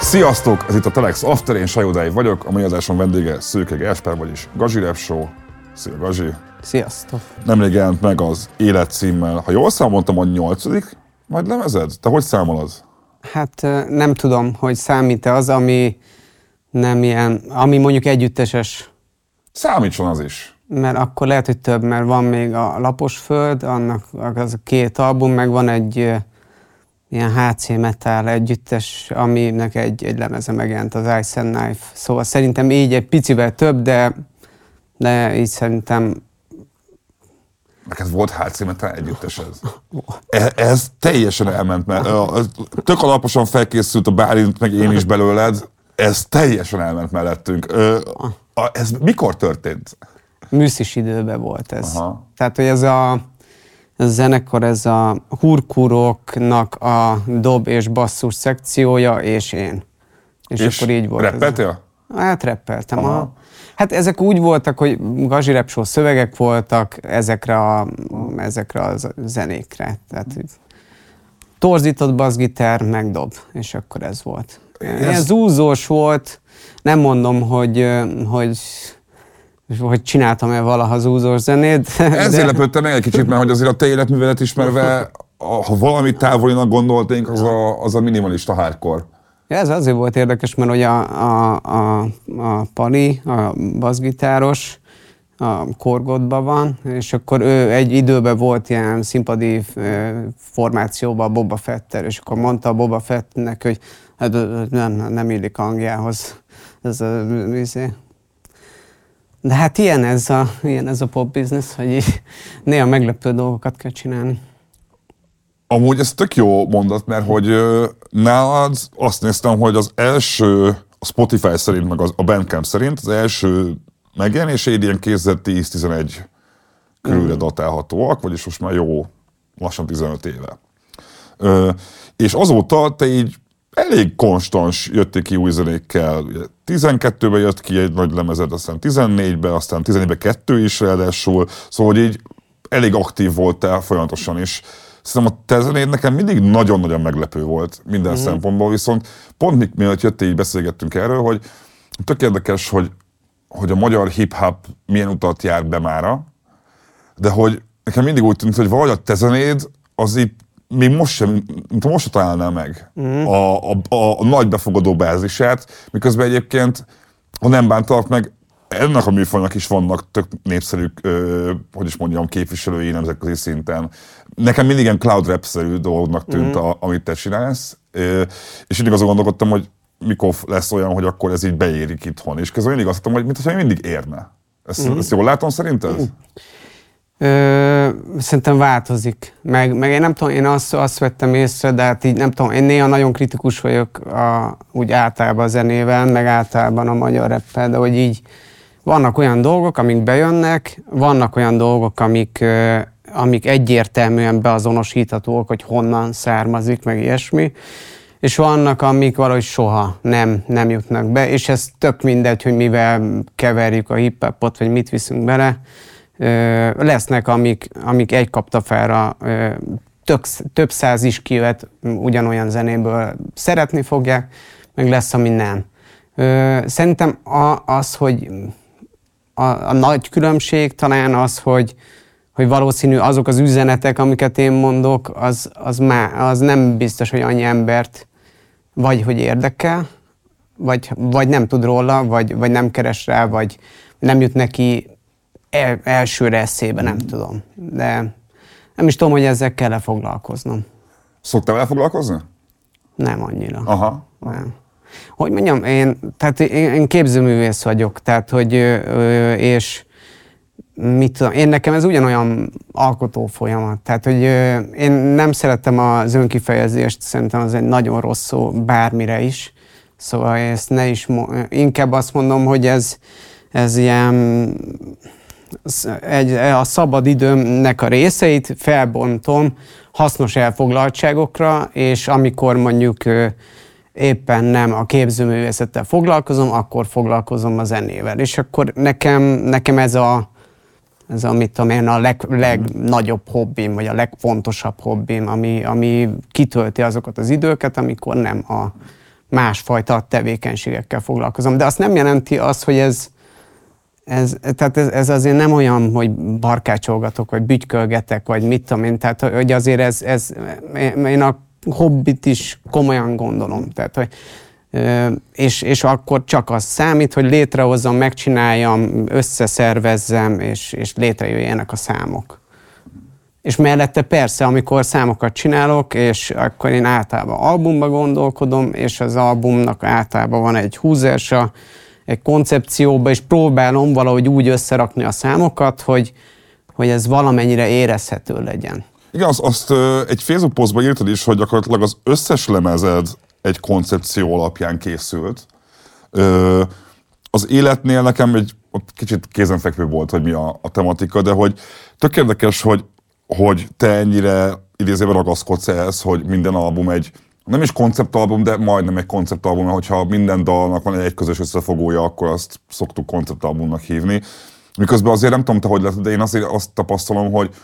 Sziasztok! Ez itt a Telex After, én Sajodály vagyok, a mai adáson vendége Szőke Gásper, vagyis Gazi Rap Show. Szia Gazi! Sziasztok! Nemrég jelent meg az Élet címmel. Ha jól számoltam, a nyolcadik majd lemezed? Te hogy számolod? Hát nem tudom, hogy számít-e az, ami nem ilyen, ami mondjuk együtteses. Számítson az is. Mert akkor lehet, hogy több, mert van még a Lapos Föld, annak az a két album, meg van egy ilyen HC Metal együttes, aminek egy, egy lemeze megjelent, az Ice and Knife. Szóval szerintem így egy picivel több, de, de így szerintem Neked volt HC Metal együttes ez? ez? Ez teljesen elment, mert tök alaposan felkészült a Bálint, meg én is belőled, ez teljesen elment mellettünk. Ez mikor történt? Műszis időben volt ez. Aha. Tehát, hogy ez a ez a zenekar, ez a hurkuroknak a dob és basszus szekciója, és én. És, és akkor így volt. Reppeltél? Hát reppeltem. Aha. Hát ezek úgy voltak, hogy gazsirepsó szövegek voltak ezekre a, ezekre a zenékre. Tehát torzított bassgitár, meg dob, és akkor ez volt. Ez... Ilyen zúzós volt, nem mondom, hogy, hogy hogy csináltam-e valaha zúzós zenét. Ezért de... lepődtem meg egy kicsit, mert hogy azért a te életművelet ismerve, ha valami távolinak gondoltunk, az a, az a minimalista hardcore. Ja, ez azért volt érdekes, mert hogy a, a, a, a Pali, a bassgitáros, a korgodban van, és akkor ő egy időben volt ilyen színpadi formációban Boba Fetter, és akkor mondta a Boba Fettnek, hogy hát nem, nem illik hangjához ez a izé, de hát ilyen ez a, ilyen ez a pop business, hogy így néha meglepő dolgokat kell csinálni. Amúgy ez tök jó mondat, mert hogy nálad azt néztem, hogy az első, a Spotify szerint, meg a Bandcamp szerint az első megjelenéseid ilyen 2010-11 körülre mm. datálhatóak, vagyis most már jó lassan 15 éve. Ö, és azóta te így elég konstans jötték ki új zenékkel. 12-ben jött ki egy nagy lemezed, aztán 14-ben, aztán 14-ben kettő is ráadásul, szóval hogy így elég aktív voltál folyamatosan is. Szerintem a te zenéd nekem mindig nagyon-nagyon meglepő volt minden mm-hmm. szempontból, viszont pont mielőtt jöttél, így beszélgettünk erről, hogy tök érdekes, hogy, hogy a magyar hip-hop milyen utat jár be mára, de hogy nekem mindig úgy tűnt, hogy valahogy a te zenéd az így még most sem, most sem találná meg mm. a, a, a, nagy befogadó bázisát, miközben egyébként, ha nem bántalak meg, ennek a műfajnak is vannak tök népszerű, ö, hogy is mondjam, képviselői nemzetközi szinten. Nekem mindig ilyen cloud rap-szerű dolognak tűnt, mm. a, amit te csinálsz, ö, és mindig azon gondolkodtam, hogy mikor lesz olyan, hogy akkor ez így beérik itthon. És közben mindig azt mondtam, hogy mintha mindig érne. Ezt, mm. ezt jól látom szerinted? Mm. Ö, szerintem változik. Meg, meg én nem tudom, én azt, azt vettem észre, de hát így nem tudom, én néha nagyon kritikus vagyok a, úgy általában a zenével, meg általában a magyar reppel, de hogy így vannak olyan dolgok, amik bejönnek, vannak olyan dolgok, amik, amik egyértelműen beazonosíthatóak, hogy honnan származik, meg ilyesmi, és vannak, amik valahogy soha nem, nem jutnak be, és ez tök mindegy, hogy mivel keverjük a hip-hopot, vagy mit viszünk bele, lesznek, amik, amik egy kaptafára tök, több száz is kivet ugyanolyan zenéből szeretni fogják, meg lesz, ami nem. Szerintem az, hogy a, a nagy különbség talán az, hogy, hogy valószínű azok az üzenetek, amiket én mondok, az, az, má, az nem biztos, hogy annyi embert vagy hogy érdekel, vagy, vagy nem tud róla, vagy, vagy nem keres rá, vagy nem jut neki el, elsőre eszébe, nem tudom. De nem is tudom, hogy ezzel kell-e foglalkoznom. Szoktál vele foglalkozni? Nem annyira. Aha. Nem. Hogy mondjam, én, tehát én, én képzőművész vagyok, tehát hogy, és mit tudom, én nekem ez ugyanolyan alkotó folyamat. Tehát, hogy én nem szeretem az önkifejezést, szerintem az egy nagyon rossz szó bármire is. Szóval ezt ne is, inkább azt mondom, hogy ez, ez ilyen egy, a szabad időmnek a részeit felbontom hasznos elfoglaltságokra, és amikor mondjuk éppen nem a képzőművészettel foglalkozom, akkor foglalkozom a zenével. És akkor nekem, nekem ez a, ez a, mit tudom én, a leg, legnagyobb hobbim, vagy a legfontosabb hobbim, ami, ami kitölti azokat az időket, amikor nem a másfajta tevékenységekkel foglalkozom. De azt nem jelenti azt, hogy ez, ez, tehát ez, ez azért nem olyan, hogy barkácsolgatok, vagy bütykölgetek, vagy mit tudom én, tehát hogy azért ez, ez én a hobbit is komolyan gondolom. Tehát, hogy, és, és akkor csak az számít, hogy létrehozzam, megcsináljam, összeszervezzem, és, és létrejöjjenek a számok. És mellette persze, amikor számokat csinálok, és akkor én általában albumba gondolkodom, és az albumnak általában van egy húzása, koncepcióba, és próbálom valahogy úgy összerakni a számokat, hogy, hogy ez valamennyire érezhető legyen. Igen, azt, azt egy Facebook posztban írtad is, hogy gyakorlatilag az összes lemezed egy koncepció alapján készült. Ö, az életnél nekem egy kicsit kézenfekvő volt, hogy mi a, a tematika, de hogy tök érdekes, hogy, hogy te ennyire idézőben ragaszkodsz ehhez, hogy minden album egy, nem is konceptalbum, de majdnem egy konceptalbum, mert hogyha minden dalnak van egy közös összefogója, akkor azt szoktuk konceptalbumnak hívni. Miközben azért nem tudom te, hogy lett, de én azért azt tapasztalom, hogy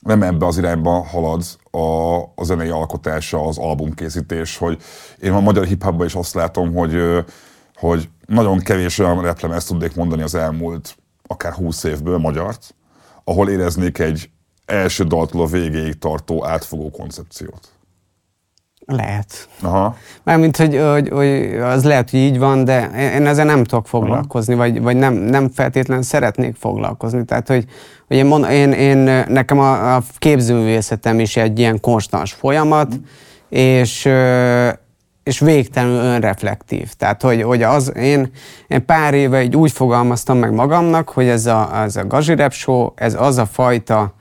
nem ebbe az irányba halad a, a zenei alkotása, az albumkészítés, hogy én a magyar hip is azt látom, hogy, hogy nagyon kevés olyan ezt tudnék mondani az elmúlt akár 20 évből magyart, ahol éreznék egy első daltól a végéig tartó átfogó koncepciót. Lehet. Aha. Mármint, hogy, hogy, hogy az lehet, hogy így van, de én ezzel nem tudok foglalkozni, vagy, vagy nem, nem feltétlenül szeretnék foglalkozni. Tehát, hogy, hogy én, mond, én, én, nekem a, a képzőművészetem is egy ilyen konstans folyamat, mm. és és végtelenül önreflektív. Tehát, hogy, hogy az, én, én pár éve így úgy fogalmaztam meg magamnak, hogy ez a, ez a Gazi Show, ez az a fajta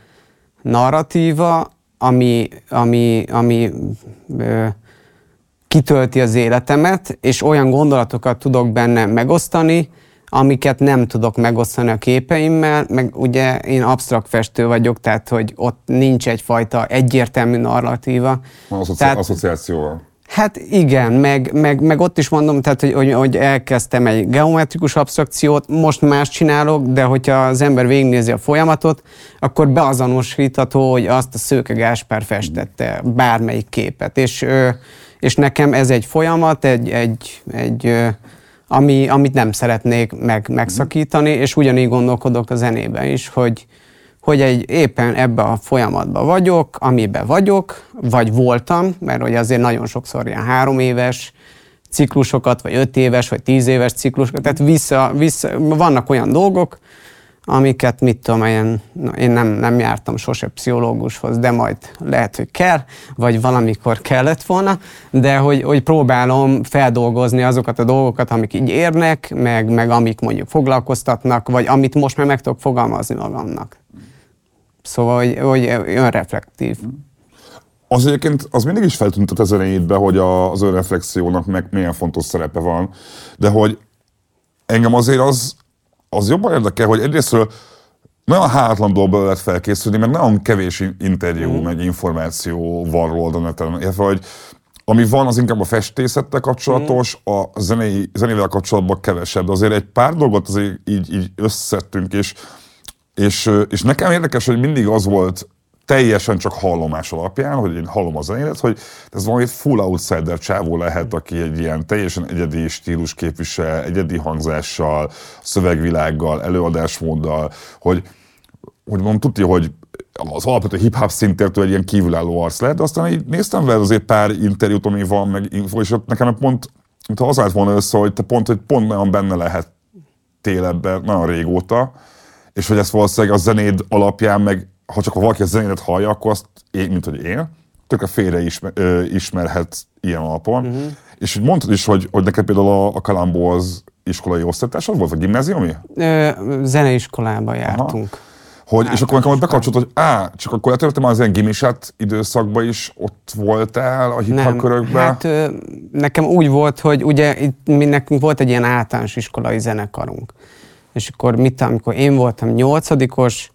narratíva, ami, ami, ami ö, kitölti az életemet, és olyan gondolatokat tudok benne megosztani, amiket nem tudok megosztani a képeimmel, meg ugye én absztrakt festő vagyok, tehát hogy ott nincs egyfajta egyértelmű narratíva. Asszoci- tehát, asszociációval. Hát igen, meg, meg, meg ott is mondom, tehát, hogy, hogy, hogy elkezdtem egy geometrikus abstrakciót, most más csinálok, de hogyha az ember végignézi a folyamatot, akkor beazonosítható, hogy azt a Szőke Gáspár festette bármelyik képet. És, és nekem ez egy folyamat, egy, egy, egy ami, amit nem szeretnék meg, megszakítani, és ugyanígy gondolkodok a zenében is, hogy, hogy egy éppen ebbe a folyamatban vagyok, amiben vagyok, vagy voltam, mert hogy azért nagyon sokszor ilyen három éves ciklusokat, vagy öt éves, vagy tíz éves ciklusokat, tehát vissza, vissza, vannak olyan dolgok, amiket mit tudom én, én nem, nem jártam sose pszichológushoz, de majd lehet, hogy kell, vagy valamikor kellett volna, de hogy, hogy próbálom feldolgozni azokat a dolgokat, amik így érnek, meg, meg amik mondjuk foglalkoztatnak, vagy amit most már meg tudok fogalmazni magamnak. Szóval, hogy, hogy önreflektív. Az egyébként az mindig is feltűnt a zenéidbe, hogy a, az önreflexiónak meg milyen fontos szerepe van, de hogy engem azért az, az jobban érdekel, hogy egyrésztről nagyon hátlan dolgból lehet felkészülni, mert nagyon kevés interjú, mm. meg információ van róla a neten. Illetve, hogy ami van, az inkább a festészettel kapcsolatos, mm. a zenei, zenével kapcsolatban kevesebb. De azért egy pár dolgot azért így, így összettünk, és és, és nekem érdekes, hogy mindig az volt teljesen csak hallomás alapján, hogy én hallom a zenét, hogy ez valami full outsider csávó lehet, aki egy ilyen teljesen egyedi stílus képvisel, egyedi hangzással, szövegvilággal, előadásmóddal, hogy, hogy mondom, tudja, hogy az alapvető hip-hop szintértől egy ilyen kívülálló arc lehet, de aztán így néztem vele azért pár interjút, ami van, meg és ott nekem pont, mintha az állt volna össze, hogy te pont, hogy pont nagyon benne lehet ebben nagyon régóta, és hogy ezt valószínűleg a zenéd alapján, meg ha csak valaki a zenédet hallja, akkor azt én, mint hogy én, tökre félre ismer, ö, ismerhet ilyen alapon. Uh-huh. És hogy mondtad is, hogy, hogy neked például a, a Kalambó az iskolai osztatásod volt, vagy gimnáziumi? Ö, zeneiskolába jártunk. Aha. Hogy, és akkor nekem bekapcsolt, hogy á, csak akkor letörte már az ilyen gimisát időszakban is ott voltál a hip körökben? Hát ö, nekem úgy volt, hogy ugye itt mi nekünk volt egy ilyen általános iskolai zenekarunk és akkor mit, amikor én voltam nyolcadikos,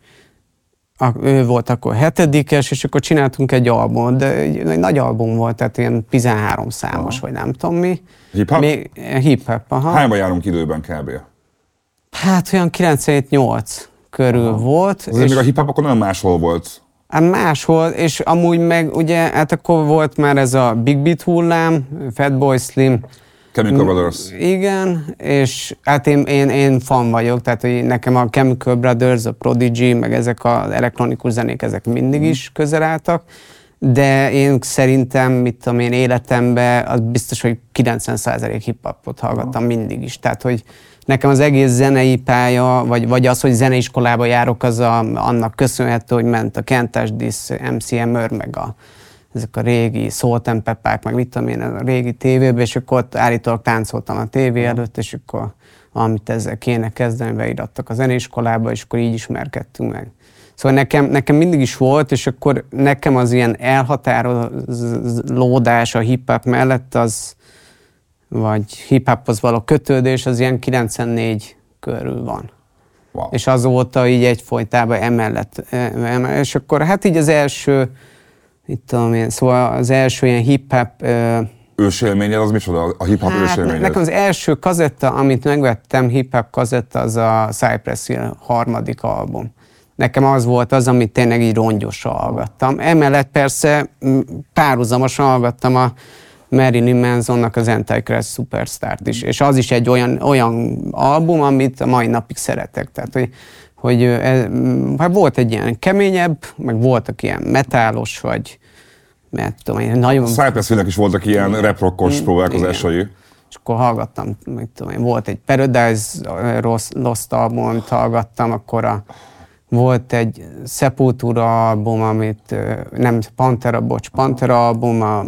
ő volt akkor hetedikes, és akkor csináltunk egy albumot, de egy, egy nagy album volt, tehát ilyen 13 számos, aha. vagy nem tudom mi. Hip-hop? Még, hip-hop, aha. Hányba járunk időben kb? Hát olyan 97-8 körül aha. volt. Azért és még a hip-hop akkor nagyon máshol volt. Hát máshol, és amúgy meg ugye, hát akkor volt már ez a Big Beat hullám, Fatboy Slim, Chemical Brothers. Igen, és hát én, én, én fan vagyok, tehát hogy nekem a Chemical Brothers, a Prodigy, meg ezek az elektronikus zenék, ezek mindig mhm. is közel álltak, de én szerintem, mit tudom én, életemben, az biztos, hogy 90% hip-hopot hallgattam mindig is. Tehát, hogy nekem az egész zenei pálya, vagy, vagy az, hogy zeneiskolába járok, az a, annak köszönhető, hogy ment a Kentás Disz, MC Hammer, meg a, ezek a régi szóltempepák, meg mit tudom én, a régi tévében, és akkor ott állítólag táncoltam a tévé előtt, és akkor amit ezzel kéne kezdeni, beirattak a zeneiskolába, és akkor így ismerkedtünk meg. Szóval nekem, nekem mindig is volt, és akkor nekem az ilyen elhatárolódás a hip-hop mellett az, vagy hip-hophoz való kötődés, az ilyen 94 körül van. Wow. És azóta így egyfolytában emellett, emellett. És akkor hát így az első mit tudom én, szóval az első ilyen hip-hop... Ősélményed az micsoda? A hip-hop hát, ősélményed? Nekem az első kazetta, amit megvettem, hip-hop kazetta, az a Cypress Hill harmadik album. Nekem az volt az, amit tényleg így rongyosra hallgattam. Emellett persze párhuzamosan hallgattam a Marilyn Mansonnak az Antichrist Superstar-t is, és az is egy olyan, olyan album, amit a mai napig szeretek. Tehát, hogy hogy ez, hát volt egy ilyen keményebb, meg voltak ilyen metálos, vagy mert tudom én, nagyon... cypress is voltak ilyen reprokkos próbálkozásai. És akkor hallgattam, mit tudom én, volt egy Paradise Lost album, amit hallgattam, akkor a, volt egy Sepultura album, amit nem Pantera, bocs, Pantera album, a,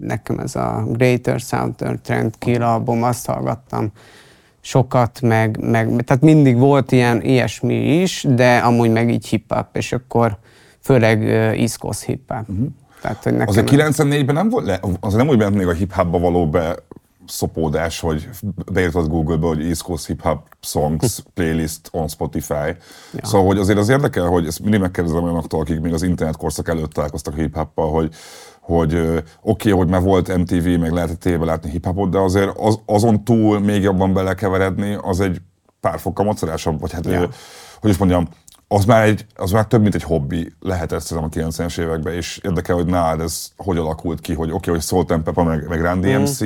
nekem ez a Greater Southern Trend Kill album, azt hallgattam sokat, meg, meg, tehát mindig volt ilyen ilyesmi is, de amúgy meg így hip-hop, és akkor főleg uh, East Coast hip-hop. Uh-huh. Tehát, hogy nekem azért 94-ben nem volt, le, azért nem úgy bent még a hip-hopba való be szopódás, hogy beírtad Google-be, hogy East Coast Hip Hop Songs Playlist on Spotify. Ja. Szóval, hogy azért az érdekel, hogy ezt mindig megkérdezem olyanoktól, akik még az internet korszak előtt találkoztak hip hogy hogy oké, okay, hogy már volt MTV, meg lehetett tévében látni hip-hopot, de azért az, azon túl még jobban belekeveredni, az egy pár fokkal macerásabb, vagy hát, ja. hogy is mondjam, az már, egy, az már több, mint egy hobbi lehetett szerintem a 90-es években, és érdekel, hogy nálad ez hogy alakult ki, hogy oké, okay, hogy Salt Peppa, meg, meg Randy mm. MC,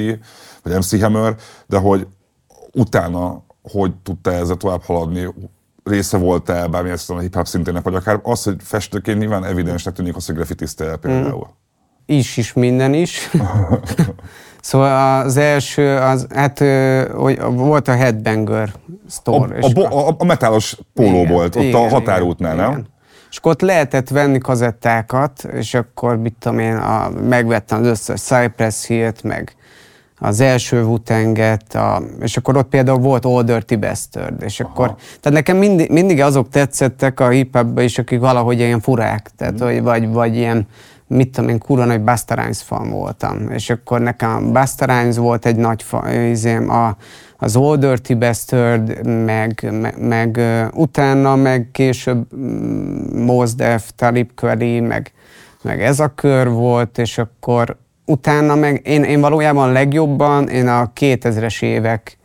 vagy MC Hammer, de hogy utána hogy tudta ezzel tovább haladni, része volt-e bármilyen a hip-hop szintének, vagy akár az, hogy festőként nyilván evidensnek tűnik az, hogy graffitizte például. Mm is is minden is. szóval az első, az, hát hogy volt a Headbanger store. A, a, a, a metálos póló igen, volt, ott igen, a határútnál, igen, nem? Igen. És akkor ott lehetett venni kazettákat, és akkor mit tudom én, a, megvettem az összes Cypress Hill-t, meg az első Wutenget, a, és akkor ott például volt All Dirty Bastard, és Aha. akkor, tehát nekem mindig, mindig azok tetszettek a hip is, akik valahogy ilyen furák, tehát, mm. vagy, vagy, vagy ilyen mit tudom én, kurva nagy Busta Rhymes fan voltam, és akkor nekem Busta Rhymes volt egy nagy fa, izém, a, az Old Dirty Bastard, meg, meg, meg utána, meg később mm, Mos Def, Talib Kweli, meg, meg ez a kör volt, és akkor utána meg én, én valójában legjobban én a 2000-es évek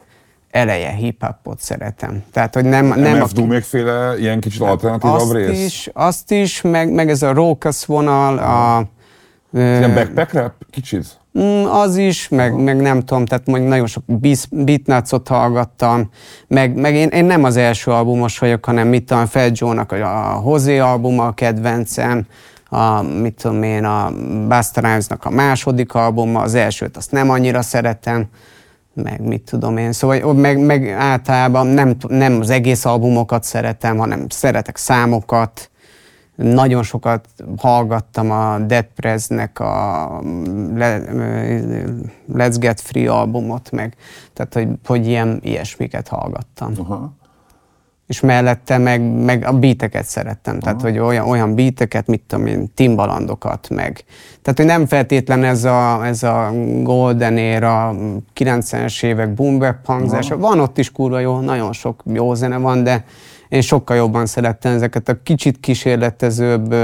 eleje hip-hopot szeretem. Tehát, hogy nem... nem MF a... féle ilyen kicsit alternatívabb azt rész? Is, azt is, meg, meg ez a Rókasz vonal, a... Ilyen backpack rap? Kicsit? Mm, az is, meg, meg nem tudom, tehát mondjuk nagyon sok beatnutsot hallgattam, meg, meg én, én, nem az első albumos vagyok, hanem mit tudom, Fed Joe-nak a Hozé albuma a kedvencem, a, mit tudom én, a Busta Rhymes-nak a második albuma, az elsőt azt nem annyira szeretem, meg mit tudom én. Szóval meg, meg általában nem, nem az egész albumokat szeretem, hanem szeretek számokat. Nagyon sokat hallgattam a Dead Press-nek a Let's Get Free albumot, meg tehát hogy, hogy ilyen, ilyesmiket hallgattam. Aha. És mellette meg, meg a beateket szerettem. Tehát, hogy olyan, olyan beateket, mit tudom én, timbalandokat, meg. Tehát, hogy nem feltétlen ez a, ez a Golden Era, 90-es évek boom bap hangzása. Van ott is kurva jó, nagyon sok jó zene van, de én sokkal jobban szerettem ezeket a kicsit kísérletezőbb,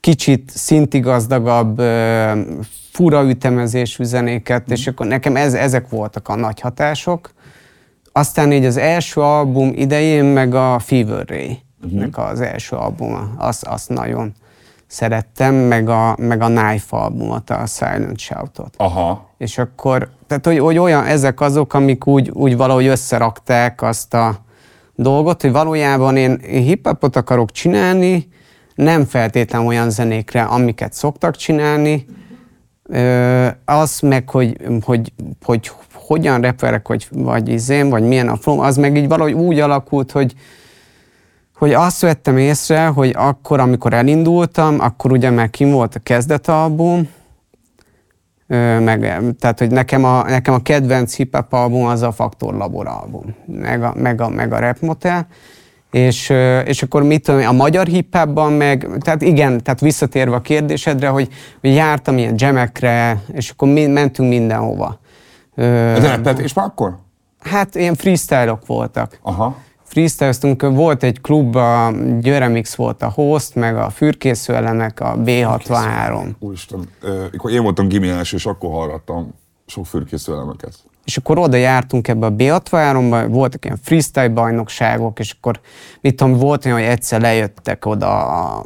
kicsit szintigazdagabb, fura ütemezésű zenéket, mm. és akkor nekem ez, ezek voltak a nagy hatások. Aztán így az első album idején, meg a Fever Ray, uh-huh. az első albuma, azt, azt nagyon szerettem, meg a, meg a Knife albumot, a Silent Shoutot. Aha. És akkor, tehát hogy, hogy olyan, ezek azok, amik úgy, úgy valahogy összerakták azt a dolgot, hogy valójában én, én hip-hopot akarok csinálni, nem feltétlen olyan zenékre, amiket szoktak csinálni, az meg, hogy, hogy, hogy hogyan reperek, vagy, vagy izén, vagy milyen a flow, az meg így valahogy úgy alakult, hogy, hogy azt vettem észre, hogy akkor, amikor elindultam, akkor ugye már kim volt a kezdetalbum, meg, tehát, hogy nekem a, nekem a kedvenc hip album az a Faktor Labor album, meg a, meg a, meg a Rap Motel, és, és akkor mit tudom, a magyar hip meg, tehát igen, tehát visszatérve a kérdésedre, hogy, hogy jártam ilyen jamekre, és akkor mi, mentünk mindenhova. Tehát, és már akkor? Hát ilyen freestyle-ok voltak. Aha. Freestyle-oztunk, volt egy klub, a Györemix volt a host, meg a fürkésző elemek, a B63. Úristen, akkor én voltam gimiás, és akkor hallgattam sok fürkésző elemeket és akkor oda jártunk ebbe a B63-ba, voltak ilyen freestyle bajnokságok, és akkor mit tudom, volt olyan, hogy egyszer lejöttek oda a,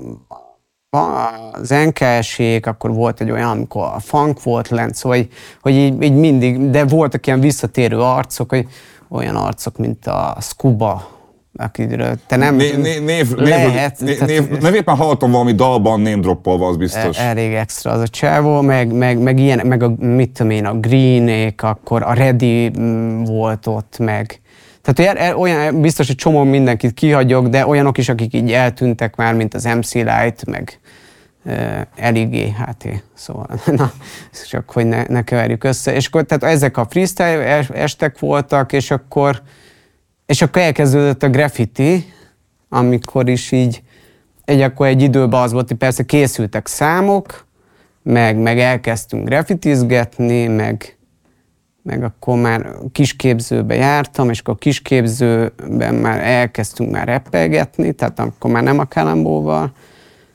az nks akkor volt egy olyan, amikor a funk volt lent, szóval hogy, hogy így, így mindig, de voltak ilyen visszatérő arcok, hogy olyan arcok, mint a Scuba, akiről te nem né, né, név, lehet. Név, név, név, név, éppen hallottam valami dalban name droppolva, az biztos. E- elég extra az a csávó, meg, meg, meg, ilyen, meg a, mit tudom én, a Greenék, akkor a Ready mm, volt ott, meg tehát olyan, olyan, biztos, hogy csomó mindenkit kihagyok, de olyanok is, akik így eltűntek már, mint az MC Light, meg Eli GHT, szóval na, csak hogy ne, ne keverjük össze. És akkor, tehát ezek a freestyle estek voltak, és akkor és akkor elkezdődött a graffiti, amikor is így, egy akkor egy időben az volt, hogy persze készültek számok, meg, meg elkezdtünk graffitizgetni, meg, meg akkor már kisképzőbe jártam, és akkor kisképzőben már elkezdtünk már reppelgetni, tehát akkor már nem a Kalambóval,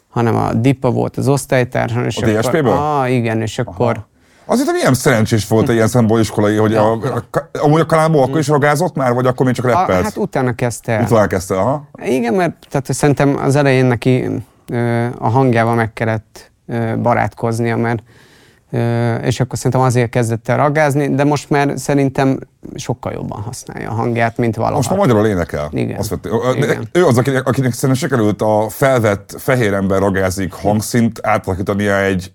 hanem a Dipa volt az osztálytársam. És a DSP-ből? Ah, igen, és Aha. akkor Azért milyen szerencsés volt egy ilyen szempontból iskolai, hogy a, a, amúgy a Kalámbó akkor is rogázott már, vagy akkor még csak reppelt? Hát utána kezdte el. Utána kezdte, aha. Igen, mert tehát szerintem az elején neki a hangjával meg kellett barátkoznia, mert és akkor szerintem azért kezdett el ragázni, de most már szerintem sokkal jobban használja a hangját, mint valaha. Most a magyarul énekel. Igen. Azt vett, Igen. Ő az, akinek, akinek szerintem sikerült a felvett fehér ember ragázik hangszint átalakítania egy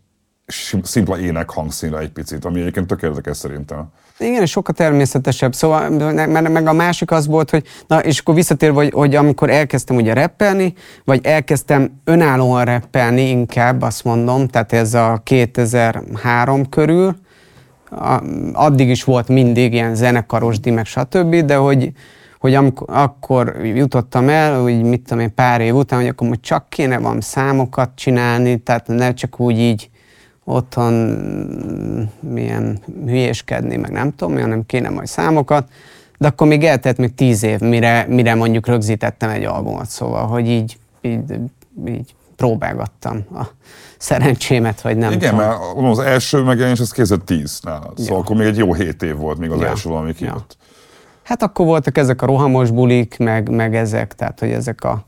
szimpla ének hangszínre egy picit, ami egyébként tök érdekes szerintem. Igen, és sokkal természetesebb. Szóval, mert meg a másik az volt, hogy, na, és akkor visszatérve, hogy, hogy amikor elkezdtem ugye reppelni, vagy elkezdtem önállóan reppelni inkább, azt mondom, tehát ez a 2003 körül, addig is volt mindig ilyen zenekaros meg stb., de hogy, hogy amikor, akkor jutottam el, hogy mit tudom én, pár év után, hogy akkor hogy csak kéne van számokat csinálni, tehát ne csak úgy így otthon milyen hülyéskedni, meg nem tudom, hanem kéne majd számokat, de akkor még eltett még tíz év, mire, mire mondjuk rögzítettem egy albumot, szóval, hogy így, így, így próbálgattam a szerencsémet, vagy nem Igen, tudom. mert az első megjelenés az kézett tíz nálad, szóval ja. akkor még egy jó hét év volt még az ja. első valami kijött. Ja. Hát akkor voltak ezek a rohamos bulik, meg, meg ezek, tehát hogy ezek a,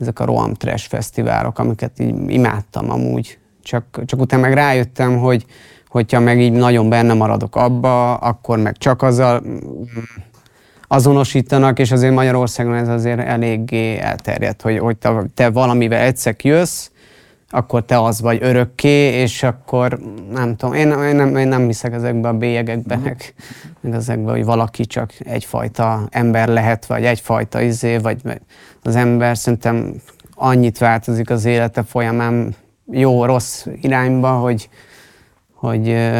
ezek a roham trash fesztiválok, amiket így imádtam amúgy csak, csak utána meg rájöttem, hogy hogyha meg így nagyon benne maradok abba, akkor meg csak azzal azonosítanak, és azért Magyarországon ez azért eléggé elterjedt, hogy, hogy te, te valamivel egyszer jössz, akkor te az vagy örökké, és akkor nem tudom, én, én, nem, én nem hiszek ezekbe a bélyegekbe, meg, meg ezekbe, hogy valaki csak egyfajta ember lehet, vagy egyfajta izé, vagy az ember szerintem annyit változik az élete folyamán, jó-rossz irányba, hogy, hogy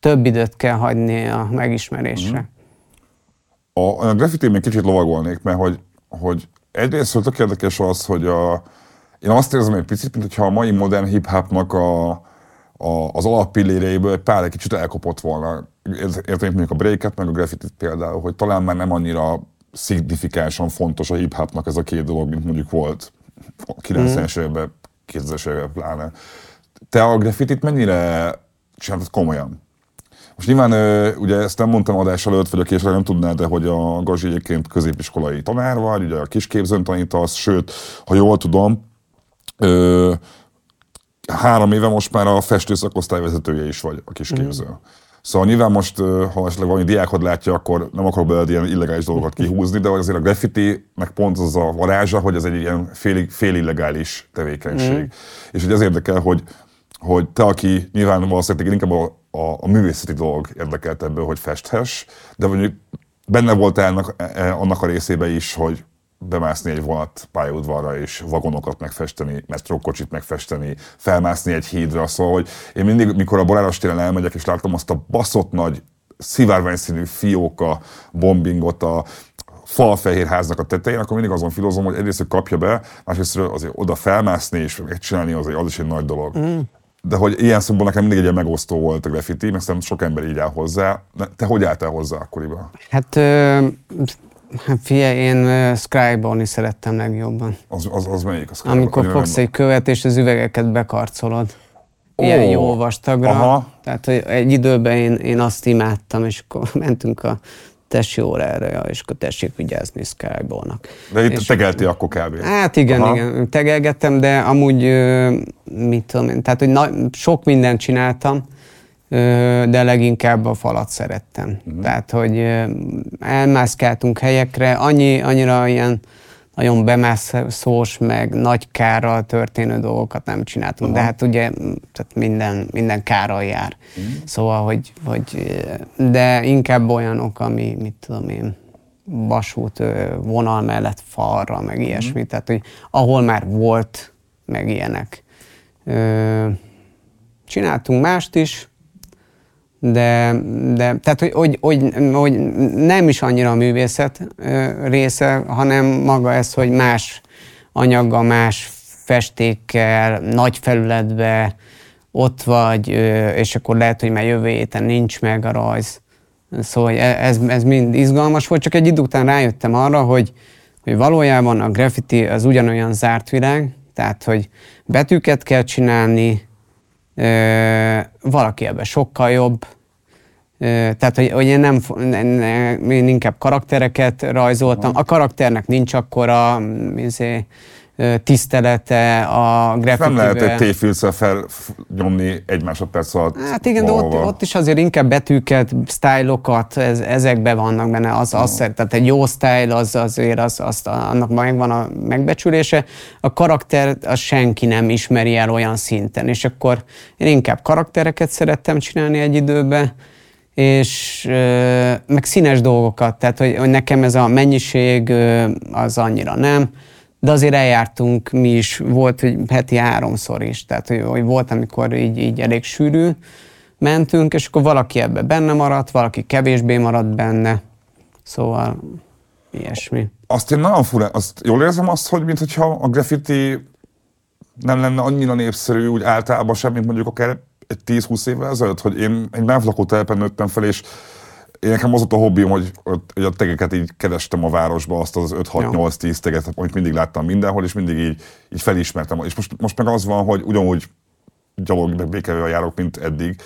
több időt kell hagyni a megismerésre. A, a graffiti még kicsit lovagolnék, mert hogy, hogy egyrészt tök érdekes az, hogy a, én azt érzem egy picit, mintha a mai modern hip-hopnak a, a, az alappilléreiből egy pár egy kicsit elkopott volna. Értem mondjuk a breaket, meg a graffitit például, hogy talán már nem annyira szignifikánsan fontos a hip-hopnak ez a két dolog, mint mondjuk volt a 90-es mm. években, 2000-es években pláne. Te a graffitit mennyire csináltad komolyan? Most nyilván ugye ezt nem mondtam adás előtt, vagy a később nem tudnád, de hogy a Gazi egyébként középiskolai tanár vagy, ugye a kisképzőn tanítasz, sőt, ha jól tudom, ö, három éve most már a festőszakosztály vezetője is vagy a kisképző. Mm. Szóval nyilván most, ha esetleg valami diákod látja, akkor nem akarok belőle ilyen illegális dolgokat kihúzni, de azért a graffiti meg pont az a varázsa, hogy ez egy ilyen fél, fél illegális tevékenység. Mm. És hogy az érdekel, hogy, hogy te, aki nyilván valószínűleg inkább a, a, a művészeti dolog érdekelt ebből, hogy festhess, de mondjuk benne volt annak, e, annak a részébe is, hogy bemászni egy vonat pályaudvarra és vagonokat megfesteni, metrókocsit megfesteni, felmászni egy hídra, szóval, hogy én mindig, mikor a Boráros téren elmegyek, és látom azt a baszott nagy szivárványszínű fióka bombingot a falfehér háznak a tetején, akkor mindig azon filozom, hogy egyrészt, hogy kapja be, másrészt azért oda felmászni és megcsinálni, az, az is egy nagy dolog. Mm. De hogy ilyen szempontból nekem mindig egy ilyen megosztó volt a graffiti, mert szerintem sok ember így áll hozzá. Te hogy álltál hozzá akkoriban? Hát ö, Hát figyelj, én Scribe-olni szerettem legjobban. Az, az, az melyik? Az Amikor fogsz egy követ, és az üvegeket bekarcolod. Ilyen oh, jó vastagra. Aha. Tehát hogy egy időben én, én azt imádtam, és akkor mentünk a tesi órára, és akkor tessék vigyázni Skype-nak. De itt tegelti akkor kb. Hát igen, Aha. igen, tegelgettem, de amúgy, mit tudom én, tehát hogy na, sok mindent csináltam, de leginkább a falat szerettem. Uh-huh. Tehát, hogy elmászkáltunk helyekre, annyi, annyira ilyen nagyon bemászós, meg nagy kárral történő dolgokat nem csináltunk, uh-huh. de hát ugye tehát minden, minden kárral jár. Uh-huh. Szóval, hogy, hogy, de inkább olyanok, ami, mit tudom én, vasút vonal mellett falra, meg uh-huh. ilyesmi, tehát, hogy ahol már volt, meg ilyenek. Csináltunk mást is, de, de tehát, hogy, hogy, hogy, hogy nem is annyira a művészet része, hanem maga ez, hogy más anyaggal, más festékkel, nagy felületbe ott vagy, és akkor lehet, hogy már jövő héten nincs meg a rajz. Szóval ez, ez mind izgalmas volt, csak egy idő után rájöttem arra, hogy, hogy valójában a graffiti az ugyanolyan zárt világ, tehát, hogy betűket kell csinálni, valaki ebben sokkal jobb, tehát, hogy, hogy én nem, én inkább karaktereket rajzoltam. A karakternek nincs akkora izé, tisztelete a graffitibe. Nem lehet egy tévfilccel felnyomni egy másodperc alatt. Hát igen, de ott, ott, is azért inkább betűket, sztájlokat, ez, ezekben vannak benne. Az, az, tehát egy jó sztájl, az azért az, az, annak megvan a megbecsülése. A karakter, az senki nem ismeri el olyan szinten. És akkor én inkább karaktereket szerettem csinálni egy időben, és meg színes dolgokat, tehát hogy, hogy nekem ez a mennyiség az annyira nem, de azért eljártunk mi is, volt, hogy heti háromszor is, tehát hogy, hogy volt, amikor így, így elég sűrű mentünk, és akkor valaki ebbe benne maradt, valaki kevésbé maradt benne, szóval ilyesmi. Azt én nagyon fura, azt jól érzem azt, hogy mintha a graffiti nem lenne annyira népszerű úgy általában sem, mint mondjuk akár egy 10-20 évvel ezelőtt, hogy én egy bánflakó telepen nőttem fel, és én nekem az volt a hobbim, hogy, hogy a tegeket így kerestem a városba, azt az 5-6-8-10 teget, amit mindig láttam mindenhol, és mindig így, így felismertem. És most, most meg az van, hogy ugyanúgy gyalog, meg békevővel járok, mint eddig,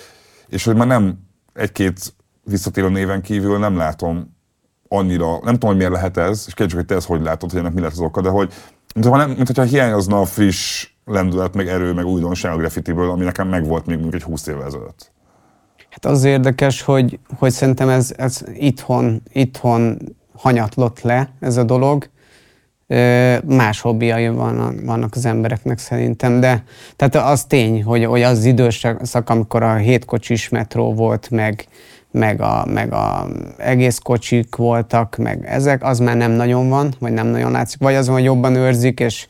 és hogy már nem egy-két visszatérő néven kívül nem látom annyira, nem tudom, hogy miért lehet ez, és kérdezik, hogy te ezt hogy látod, hogy ennek mi lehet az oka, de hogy mintha, nem, mintha hiányozna a friss lendület, meg erő, meg újdonság a graffitiből, ami nekem megvolt még mondjuk egy 20 évvel ezelőtt. Hát az érdekes, hogy, hogy szerintem ez, ez itthon, itthon hanyatlott le ez a dolog. Más hobbiai vannak, vannak az embereknek szerintem, de tehát az tény, hogy, hogy az időszak, amikor a hétkocsis metró volt, meg, meg a, meg a egész kocsik voltak, meg ezek, az már nem nagyon van, vagy nem nagyon látszik, vagy az, hogy jobban őrzik, és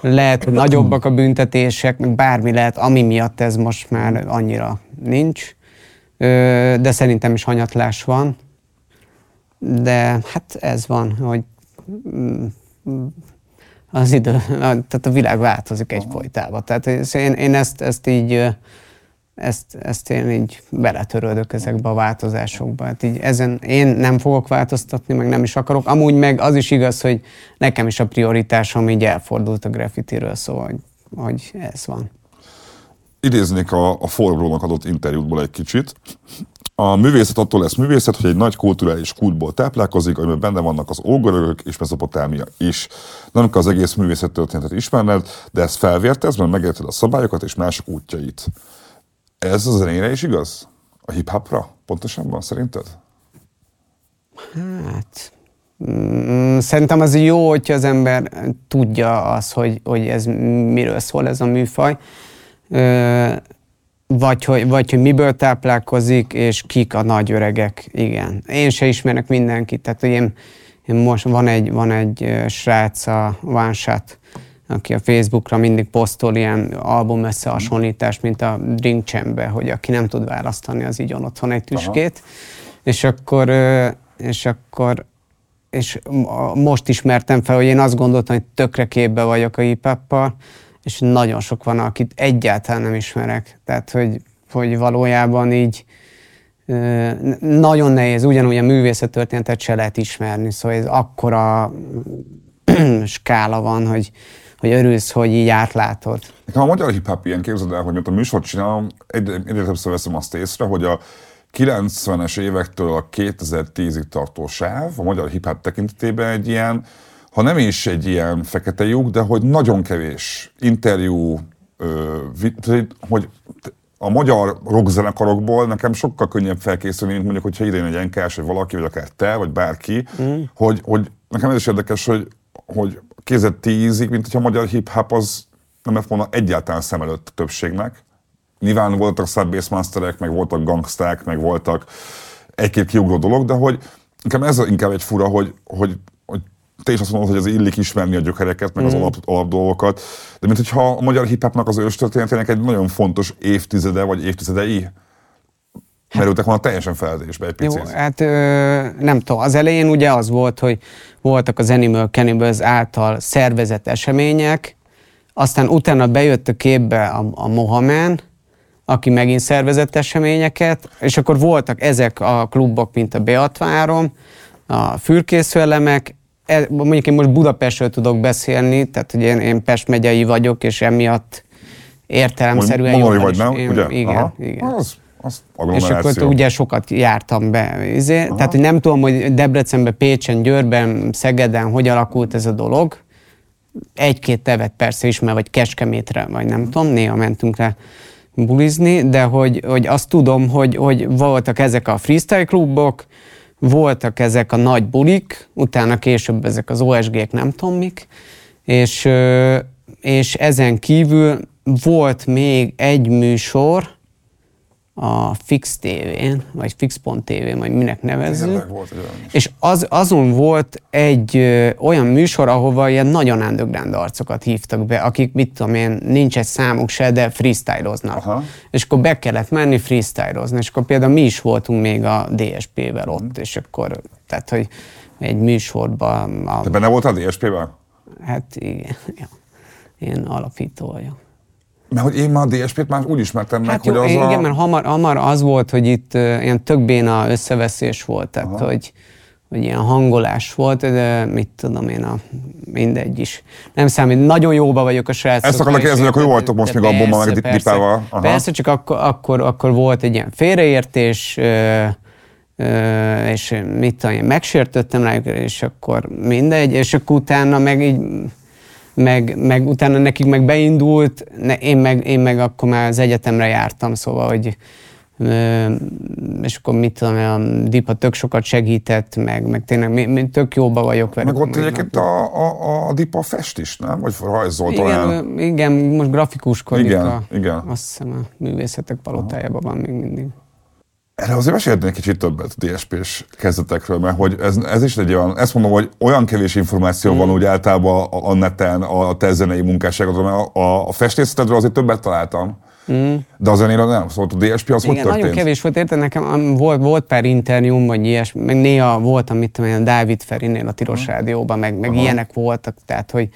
lehet, hogy nagyobbak a büntetések, bármi lehet, ami miatt ez most már annyira nincs, de szerintem is hanyatlás van. de hát ez van, hogy mm, az idő, tehát a világ változik egy folytában. Tehát én, én ezt, ezt így ezt, ezt én így beletörődök ezekbe a változásokba. Hát így ezen én nem fogok változtatni, meg nem is akarok. Amúgy meg az is igaz, hogy nekem is a prioritásom így elfordult a graffitiről, szóval hogy, hogy ez van. Idéznék a, a Forbrónak adott interjútból egy kicsit. A művészet attól lesz művészet, hogy egy nagy kulturális kultból táplálkozik, amiben benne vannak az ógörögök és Mezopotámia is. Nem kell az egész művészet történetet ismerned, de ezt felvértez, mert megérted a szabályokat és mások útjait. Ez a zenére is igaz? A hip-hopra? Pontosabban szerinted? Hát, mm, szerintem az jó, hogyha az ember tudja az, hogy, hogy ez miről szól ez a műfaj, vagy hogy, vagy hogy miből táplálkozik, és kik a nagy öregek. Igen. Én se ismerek mindenkit, tehát hogy én, én most van egy, van egy srác, a Shot, aki a Facebookra mindig posztol ilyen album összehasonlítást, mint a Drink Chamber, hogy aki nem tud választani, az így on otthon egy tüskét. Aha. És akkor, és akkor és most ismertem fel, hogy én azt gondoltam, hogy tökre képbe vagyok a hip és nagyon sok van, akit egyáltalán nem ismerek. Tehát, hogy, hogy valójában így nagyon nehéz, ugyanúgy a művészettörténetet se lehet ismerni, szóval ez akkora skála van, hogy, hogy örülsz, hogy így átlátod. Nekem a magyar hip-hop ilyen képzeld el, hogy mint a műsort csinálom, egyre, egyre többször veszem azt észre, hogy a 90-es évektől a 2010-ig tartó sáv a magyar hip-hop tekintetében egy ilyen, ha nem is egy ilyen fekete lyuk, de hogy nagyon kevés interjú, ö, hogy a magyar rockzenekarokból nekem sokkal könnyebb felkészülni, mint mondjuk, hogyha idén egy NKS, vagy valaki, vagy akár te, vagy bárki, mm. hogy, hogy nekem ez is érdekes, hogy, hogy kézett tízig, mint hogyha a magyar hip-hop az nem lett volna egyáltalán szem előtt a többségnek. Nyilván voltak Masterek, meg voltak gangsták, meg voltak egy-két kiugró dolog, de hogy nekem ez inkább egy fura, hogy, hogy te is azt mondod, hogy az illik ismerni a gyökereket, meg mm. az alap, alap dolgokat, de mint hogyha a magyar hip az őstörténetének egy nagyon fontos évtizede, vagy évtizedei merültek volna teljesen feledésbe egy picit. Jó, hát ö, nem tudom, az elején ugye az volt, hogy voltak az Animal Cannibals által szervezett események, aztán utána bejött a képbe a, a Mohamed, aki megint szervezett eseményeket, és akkor voltak ezek a klubok, mint a Beatvárom, a fürkészőelemek, e, mondjuk én most Budapestről tudok beszélni, tehát hogy én, én Pest megyei vagyok, és emiatt értelemszerűen jó. vagy, nem? Én, ugye? Igen, Aha. igen. Az az és akkor ugye sokat jártam be. Izé, tehát, hogy nem tudom, hogy Debrecenben, Pécsen, Győrben, Szegeden hogy alakult ez a dolog. Egy-két tevet persze ismer, vagy Kecskemétre, vagy nem tudom, néha mentünk rá bulizni, de hogy, hogy azt tudom, hogy, hogy voltak ezek a freestyle klubok, voltak ezek a nagy bulik, utána később ezek az OSG-k, nem tudom mik, és, és ezen kívül volt még egy műsor, a Fix TV-n, vagy Fix.tv, vagy minek nevezzük. És az, azon volt egy ö, olyan műsor, ahova ilyen nagyon underground arcokat hívtak be, akik, mit tudom én, nincs egy számuk se, de freestyloznak. És akkor be kellett menni freestylozni, és akkor például mi is voltunk még a DSP-vel ott, mm. és akkor, tehát, hogy egy műsorban... A... Te benne voltál a DSP-vel? Hát igen, ja. én alapító vagyok. Mert hogy én már a DSP-t már úgy ismertem meg, hát hogy jó, az igen, a... mert hamar, hamar az volt, hogy itt uh, ilyen tök béna összeveszés volt, tehát hogy, hogy ilyen hangolás volt, de mit tudom én, a, mindegy is. Nem számít, nagyon jóba vagyok a srácok. Ezt akarnak kérdezni, hogy jó voltok most még abban meg persze, dipával. Aha. Persze, csak akkor, akkor, akkor volt egy ilyen félreértés, ö, ö, és mit tudom én, megsértöttem rájuk, és akkor mindegy, és akkor utána meg így meg, meg utána nekik meg beindult, ne, én, meg, én meg akkor már az egyetemre jártam, szóval, hogy és akkor mit tudom, a Dipa tök sokat segített, meg, meg tényleg mi, mi tök jóba vagyok vele. Meg ott egyébként a, a, a Dipa fest is, nem? Vagy rajzolt igen, olyan? Igen, most grafikuskodik. Igen, a, igen. Azt hiszem a művészetek palotájában van még mindig. Erre azért egy kicsit többet a DSP-s kezdetekről, mert hogy ez, ez is egy olyan, ezt mondom, hogy olyan kevés információ mm. van úgy általában a, a neten, a, a te zenei munkásságodról, mert a, a, a festészetedről azért többet találtam, Mm. De a zenére nem, szóval a DSP az Igen, hogy történt? nagyon kevés volt, érted? Nekem volt, volt pár interjúm, vagy ilyesmi, meg néha voltam, mit tudom én, Dávid Ferinél a Tilos mm. Rádióban, meg, meg ilyenek voltak, tehát hogy,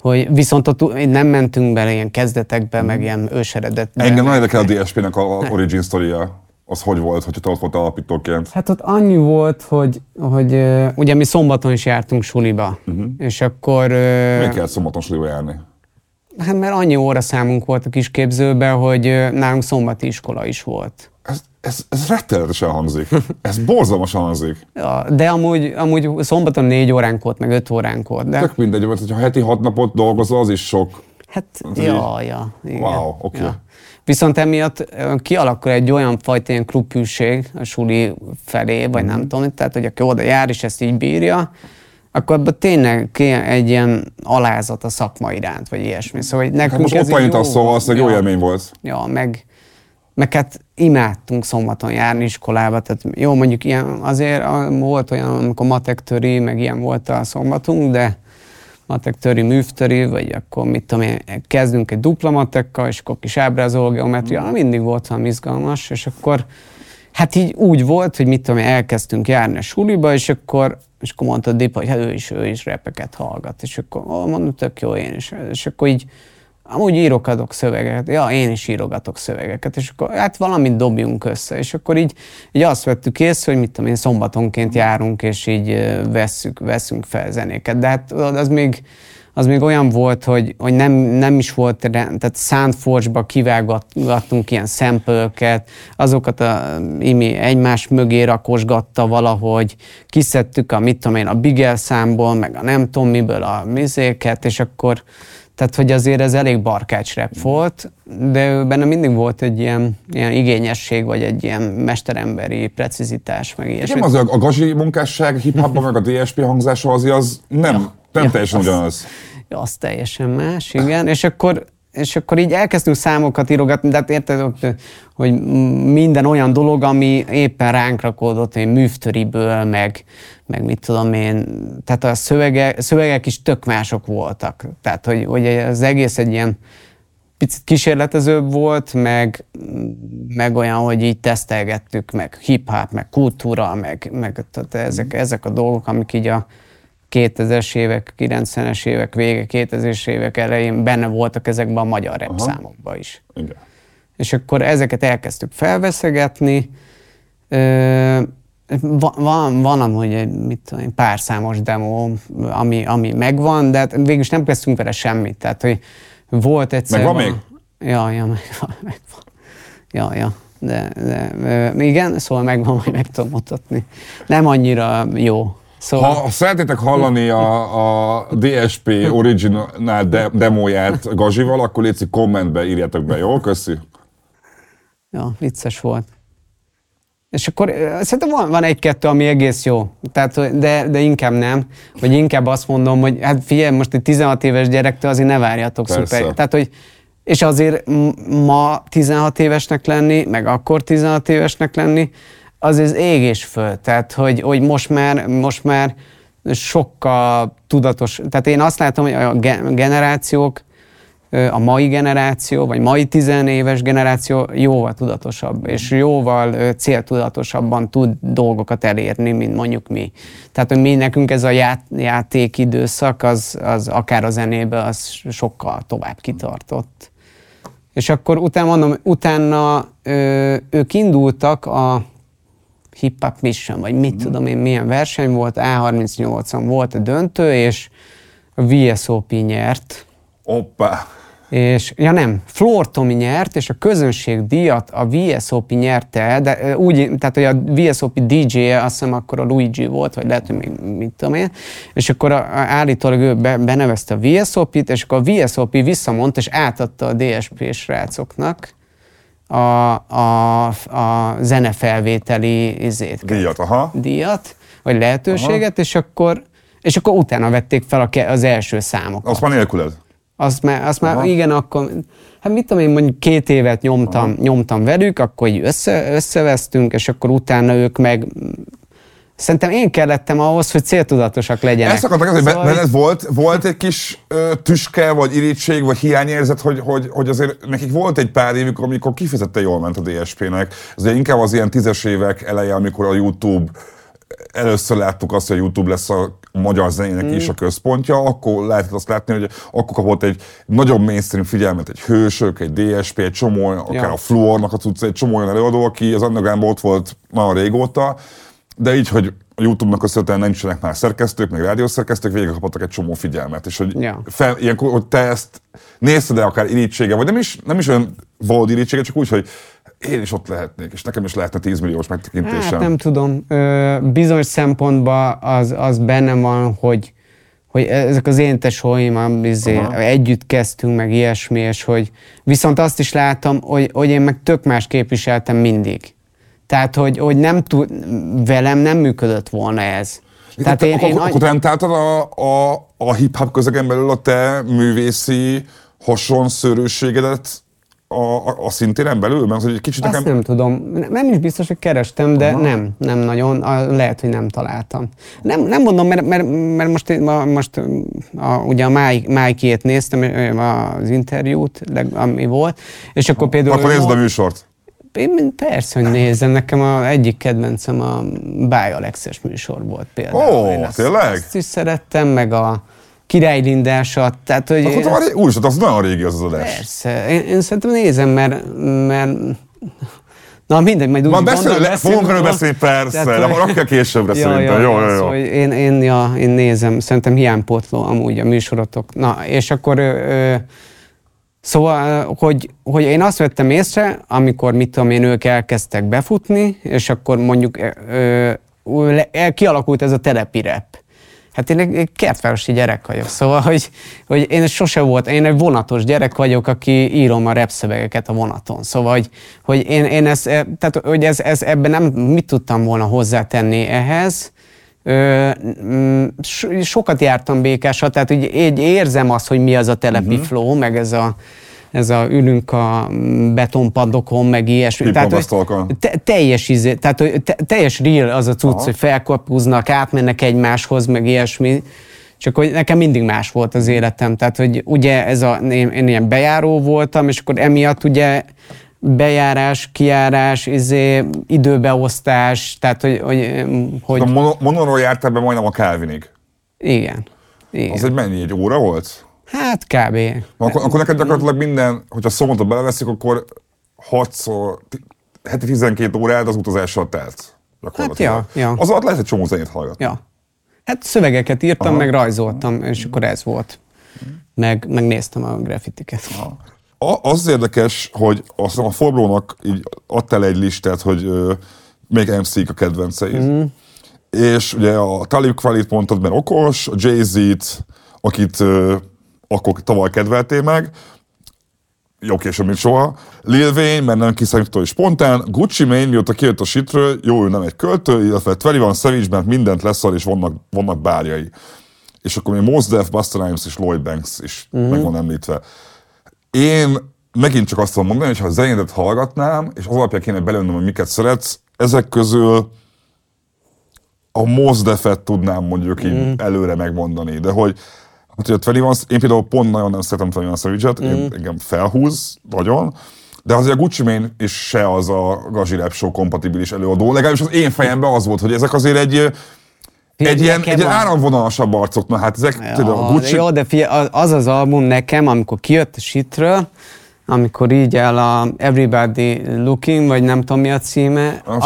hogy viszont ott nem mentünk bele ilyen kezdetekbe, mm. meg ilyen őseredetbe. Engem nagyon érdekel a DSP-nek a origin sztoria az hogy volt, hogyha te ott volt alapítóként? Hát ott annyi volt, hogy, hogy uh, ugye mi szombaton is jártunk suliba, uh-huh. és akkor... Uh, Miért kellett szombaton suliba járni? Hát mert annyi óra számunk volt a kisképzőben, hogy uh, nálunk szombati iskola is volt. Ez, ez, ez rettenetesen hangzik. Ez borzalmasan hangzik. Ja, de amúgy, amúgy szombaton négy óránk volt, meg öt óránk volt. De... Tök mindegy, mert ha heti hat napot dolgozol, az is sok. Hát, ja, ja. Igen. Wow, oké. Okay. Ja. Viszont emiatt kialakul egy olyan fajta ilyen klubhűség a suli felé, vagy nem mhm. tudom, tehát hogy aki oda jár és ezt így bírja, akkor ebben tényleg egy ilyen alázat a szakma iránt, vagy ilyesmi. Szóval, hogy nekünk hát most ez ott jó, szóval az egy jó élmény volt. Ja, meg, meg hát imádtunk szombaton járni iskolába, tehát jó, mondjuk ilyen azért volt olyan, amikor matek töri, meg ilyen volt a szombatunk, de matek töri, művtöri, vagy akkor mit tudom én, kezdünk egy dupla matekkal, és akkor kis ábrázoló geometria, mm. mindig volt valami izgalmas, és akkor hát így úgy volt, hogy mit tudom én, elkezdtünk járni a suliba, és akkor, és akkor mondta Dip, hogy hát ő is, ő is repeket hallgat, és akkor oh, mondom, tök jó, én is, és akkor így amúgy írok, adok szövegeket, ja, én is írogatok szövegeket, és akkor hát valamit dobjunk össze, és akkor így, így azt vettük észre, hogy mit tudom én, szombatonként járunk, és így vesszük, veszünk fel zenéket, de hát az még, az még olyan volt, hogy, hogy nem, nem is volt, tehát Soundforge-ba kivágattunk ilyen szempölket, azokat a imi egymás mögé rakosgatta valahogy, kiszedtük a, mit tudom én, a Bigel számból, meg a nem tudom miből a mizéket, és akkor tehát, hogy azért ez elég barkács rap volt, de benne mindig volt egy ilyen, ilyen igényesség, vagy egy ilyen mesteremberi precizitás, meg ilyesmi. Nem az a, a gazi munkásság hip meg a DSP hangzása az, az nem, ja, nem ja, teljesen az, ugyanaz. Az teljesen más, igen. És akkor és akkor így elkezdtünk számokat írogatni, de hát érted, hogy minden olyan dolog, ami éppen ránk rakódott, én műftöriből, meg, meg mit tudom én, tehát a szövege, szövegek is tök mások voltak. Tehát, hogy, hogy az egész egy ilyen picit kísérletezőbb volt, meg, meg olyan, hogy így tesztelgettük, meg hip-hop, meg kultúra, meg, meg tehát ezek, ezek a dolgok, amik így a, 2000-es évek, 90-es évek vége, 2000-es évek elején benne voltak ezekben a magyar rap számokban is. Igen. És akkor ezeket elkezdtük felveszegetni. van, van, van amúgy egy mit tudom, egy pár számos demo, ami, ami megvan, de hát végülis nem kezdtünk vele semmit. Tehát, hogy volt egyszer... Megvan még? Ja, ja, megvan, megvan. Ja, ja. De, de, igen, szóval megvan, majd meg tudom mutatni. Nem annyira jó. Szóval... Ha szeretnétek hallani a, a DSP original de, demóját Gazsival, akkor létszik kommentbe írjátok be, jó? Köszi. Ja, vicces volt. És akkor szerintem van, van egy-kettő, ami egész jó, Tehát, de, de inkább nem. Vagy inkább azt mondom, hogy hát figyelj, most egy 16 éves gyerektől azért ne várjatok Persze. szuper. Tehát, hogy és azért ma 16 évesnek lenni, meg akkor 16 évesnek lenni, az az ég és föl. Tehát, hogy, hogy most már, most már sokkal tudatos, tehát én azt látom, hogy a generációk, a mai generáció, vagy mai tizenéves generáció jóval tudatosabb, és jóval céltudatosabban tud dolgokat elérni, mint mondjuk mi. Tehát, hogy mi nekünk ez a ját, játékidőszak, az, az akár a zenébe, az sokkal tovább kitartott. És akkor utána mondom, utána ö, ők indultak a Hip Hop Mission, vagy mit mm. tudom én, milyen verseny volt, A38-on volt a döntő, és a VSOP nyert. Oppa! És, ja nem, Floor Tomi nyert, és a közönség díjat a VSOP nyerte, de úgy, tehát hogy a VSOP DJ-je azt hiszem akkor a Luigi volt, vagy lehet, hogy még mit tudom én, és akkor a, a, állítólag ő be, benevezte a VSOP-t, és akkor a VSOP visszamondta, és átadta a DSP srácoknak, a, a, a zenefelvételi izét, díjat, aha. díjat, vagy lehetőséget, aha. és akkor, és akkor utána vették fel a, az első számokat. Azt már nélküled? Azt már, azt már igen, akkor, hát mit tudom én, mondjuk két évet nyomtam, nyomtam velük, akkor így össze, összevesztünk, és akkor utána ők meg Szerintem én kellettem ahhoz, hogy céltudatosak legyenek. Ezt akartak, hogy szóval... benned volt, volt egy kis ö, tüske, vagy irítség, vagy hiányérzet, hogy, hogy, hogy azért nekik volt egy pár évük, amikor kifejezetten jól ment a DSP-nek. Ez inkább az ilyen tízes évek eleje, amikor a YouTube először láttuk azt, hogy a YouTube lesz a magyar zenének mm. is a központja, akkor lehetett azt látni, hogy akkor kapott egy nagyobb mainstream figyelmet, egy hősök, egy DSP, egy csomó, akár ja. a Fluornak a cucca, egy csomó olyan előadó, aki az underground ott volt nagyon régóta, de így, hogy a YouTube-nak köszönhetően nincsenek már szerkesztők, meg rádiószerkesztők, végig kapottak egy csomó figyelmet. És hogy, ja. fel, ilyenkor, hogy te ezt nézted de akár irítsége, vagy nem is, nem is olyan valódi irítsége, csak úgy, hogy én is ott lehetnék, és nekem is lehetne 10 milliós megtekintésem. Hát nem tudom. Ö, bizonyos szempontban az, az bennem van, hogy, hogy ezek az én tesóim, izé, együtt kezdtünk, meg ilyesmi, és hogy viszont azt is láttam, hogy, hogy én meg tök más képviseltem mindig. Tehát, hogy, hogy nem tud, velem nem működött volna ez. Tehát én, akkor, én akkor rentáltad a, a, a hip-hop közegen belül a te művészi hasonszörűségedet a, a, a szintéren belül? Mert egy kicsit Azt nekem... nem tudom. Nem is biztos, hogy kerestem, de Aha. nem, nem nagyon. Lehet, hogy nem találtam. Nem, nem mondom, mert, mert, mert most, most a, ugye a Májkiét néztem, az interjút, ami volt, és akkor például... Akkor nézd a műsort. Én persze, hogy nézem. Nekem a egyik kedvencem a Báj Alexes műsor volt például. Ó, oh, tényleg? Azt is szerettem, meg a Király Lindásat. Tehát, hogy Akkor ez... úgy, az nagyon régi az az adás. Persze. Én, én szerintem nézem, mert, mert Na mindegy, majd úgy Ma beszél, le, fogunk erről beszélni, persze, tehát, de rakja későbbre ja, szerintem. Ja, jó, jó, jó. Szóval én, én, ja, én nézem, szerintem hiánypótló amúgy a műsorotok. Na, és akkor ö, Szóval, hogy, hogy én azt vettem észre, amikor, mit tudom én, ők elkezdtek befutni, és akkor mondjuk ö, ö, kialakult ez a telepi rap. Hát én egy kertvárosi gyerek vagyok, szóval, hogy, hogy én sose volt, én egy vonatos gyerek vagyok, aki írom a repszövegeket a vonaton. Szóval, hogy, hogy én, én ezt, tehát, hogy ez, ez, ebben nem mit tudtam volna hozzátenni ehhez, sokat jártam békással, tehát úgy érzem azt, hogy mi az a telepi uh-huh. flow, meg ez a, ez a ülünk a betonpadokon, meg ilyesmi. Tehát, te, teljes, izé, tehát te, teljes real az a cucc, Aha. hogy felkapuznak, átmennek egymáshoz, meg ilyesmi. Csak hogy nekem mindig más volt az életem. Tehát, hogy ugye ez a, én, én ilyen bejáró voltam, és akkor emiatt ugye bejárás, kiárás, izé, időbeosztás, tehát hogy... hogy, hogy... A monoról jártál be majdnem a Calvinig. Igen. Igen. Az egy mennyi, egy óra volt? Hát kb. Akkor, akkor neked gyakorlatilag minden, hogyha szomotot beleveszik, akkor 6-szor, heti 12 órád az utazással telt. Hát ja, ja. Az alatt lehet egy csomó zenét hallgatni. Ja. Hát szövegeket írtam, Aha. meg rajzoltam, és akkor ez volt. Meg, megnéztem a graffitiket. Aha. A, az érdekes, hogy azt a Forbrónak így adtál egy listát, hogy uh, még MC-k a kedvenceid. Mm. És ugye a Talib Kvalit mondtad, mert okos, a Jay-Z-t, akit uh, akkor tavaly kedveltél meg, jó később, mint soha. Lil Wayne, mert nem kiszámítható és spontán. Gucci Mane, mióta kijött a shitről, jó, ő nem egy költő, illetve 21 Savage, mert mindent leszar, és vannak, vannak bárjai. És akkor még Mos Def, Busta Rhymes és Lloyd Banks is mm-hmm. meg van említve. Én megint csak azt tudom mondani, hogy ha a zenédet hallgatnám, és az alapján kéne belőnöm, hogy miket szeretsz, ezek közül a Mos Def-et tudnám mondjuk így mm. előre megmondani, de hogy Hát, hogy a 21, én például pont nagyon nem szeretem 21 Savage-et, mm. engem felhúz nagyon, de azért a Gucci Mane is se az a Gazi Rap Show kompatibilis előadó. Legalábbis az én fejemben az volt, hogy ezek azért egy, egy ilyen, egy ilyen áramvonalasabb arcok, na hát ezek, ja, tudom, a Gucci... Jó, de figyelj, az az album nekem, amikor kijött a shitről, amikor így el a Everybody Looking, vagy nem tudom mi a címe, az,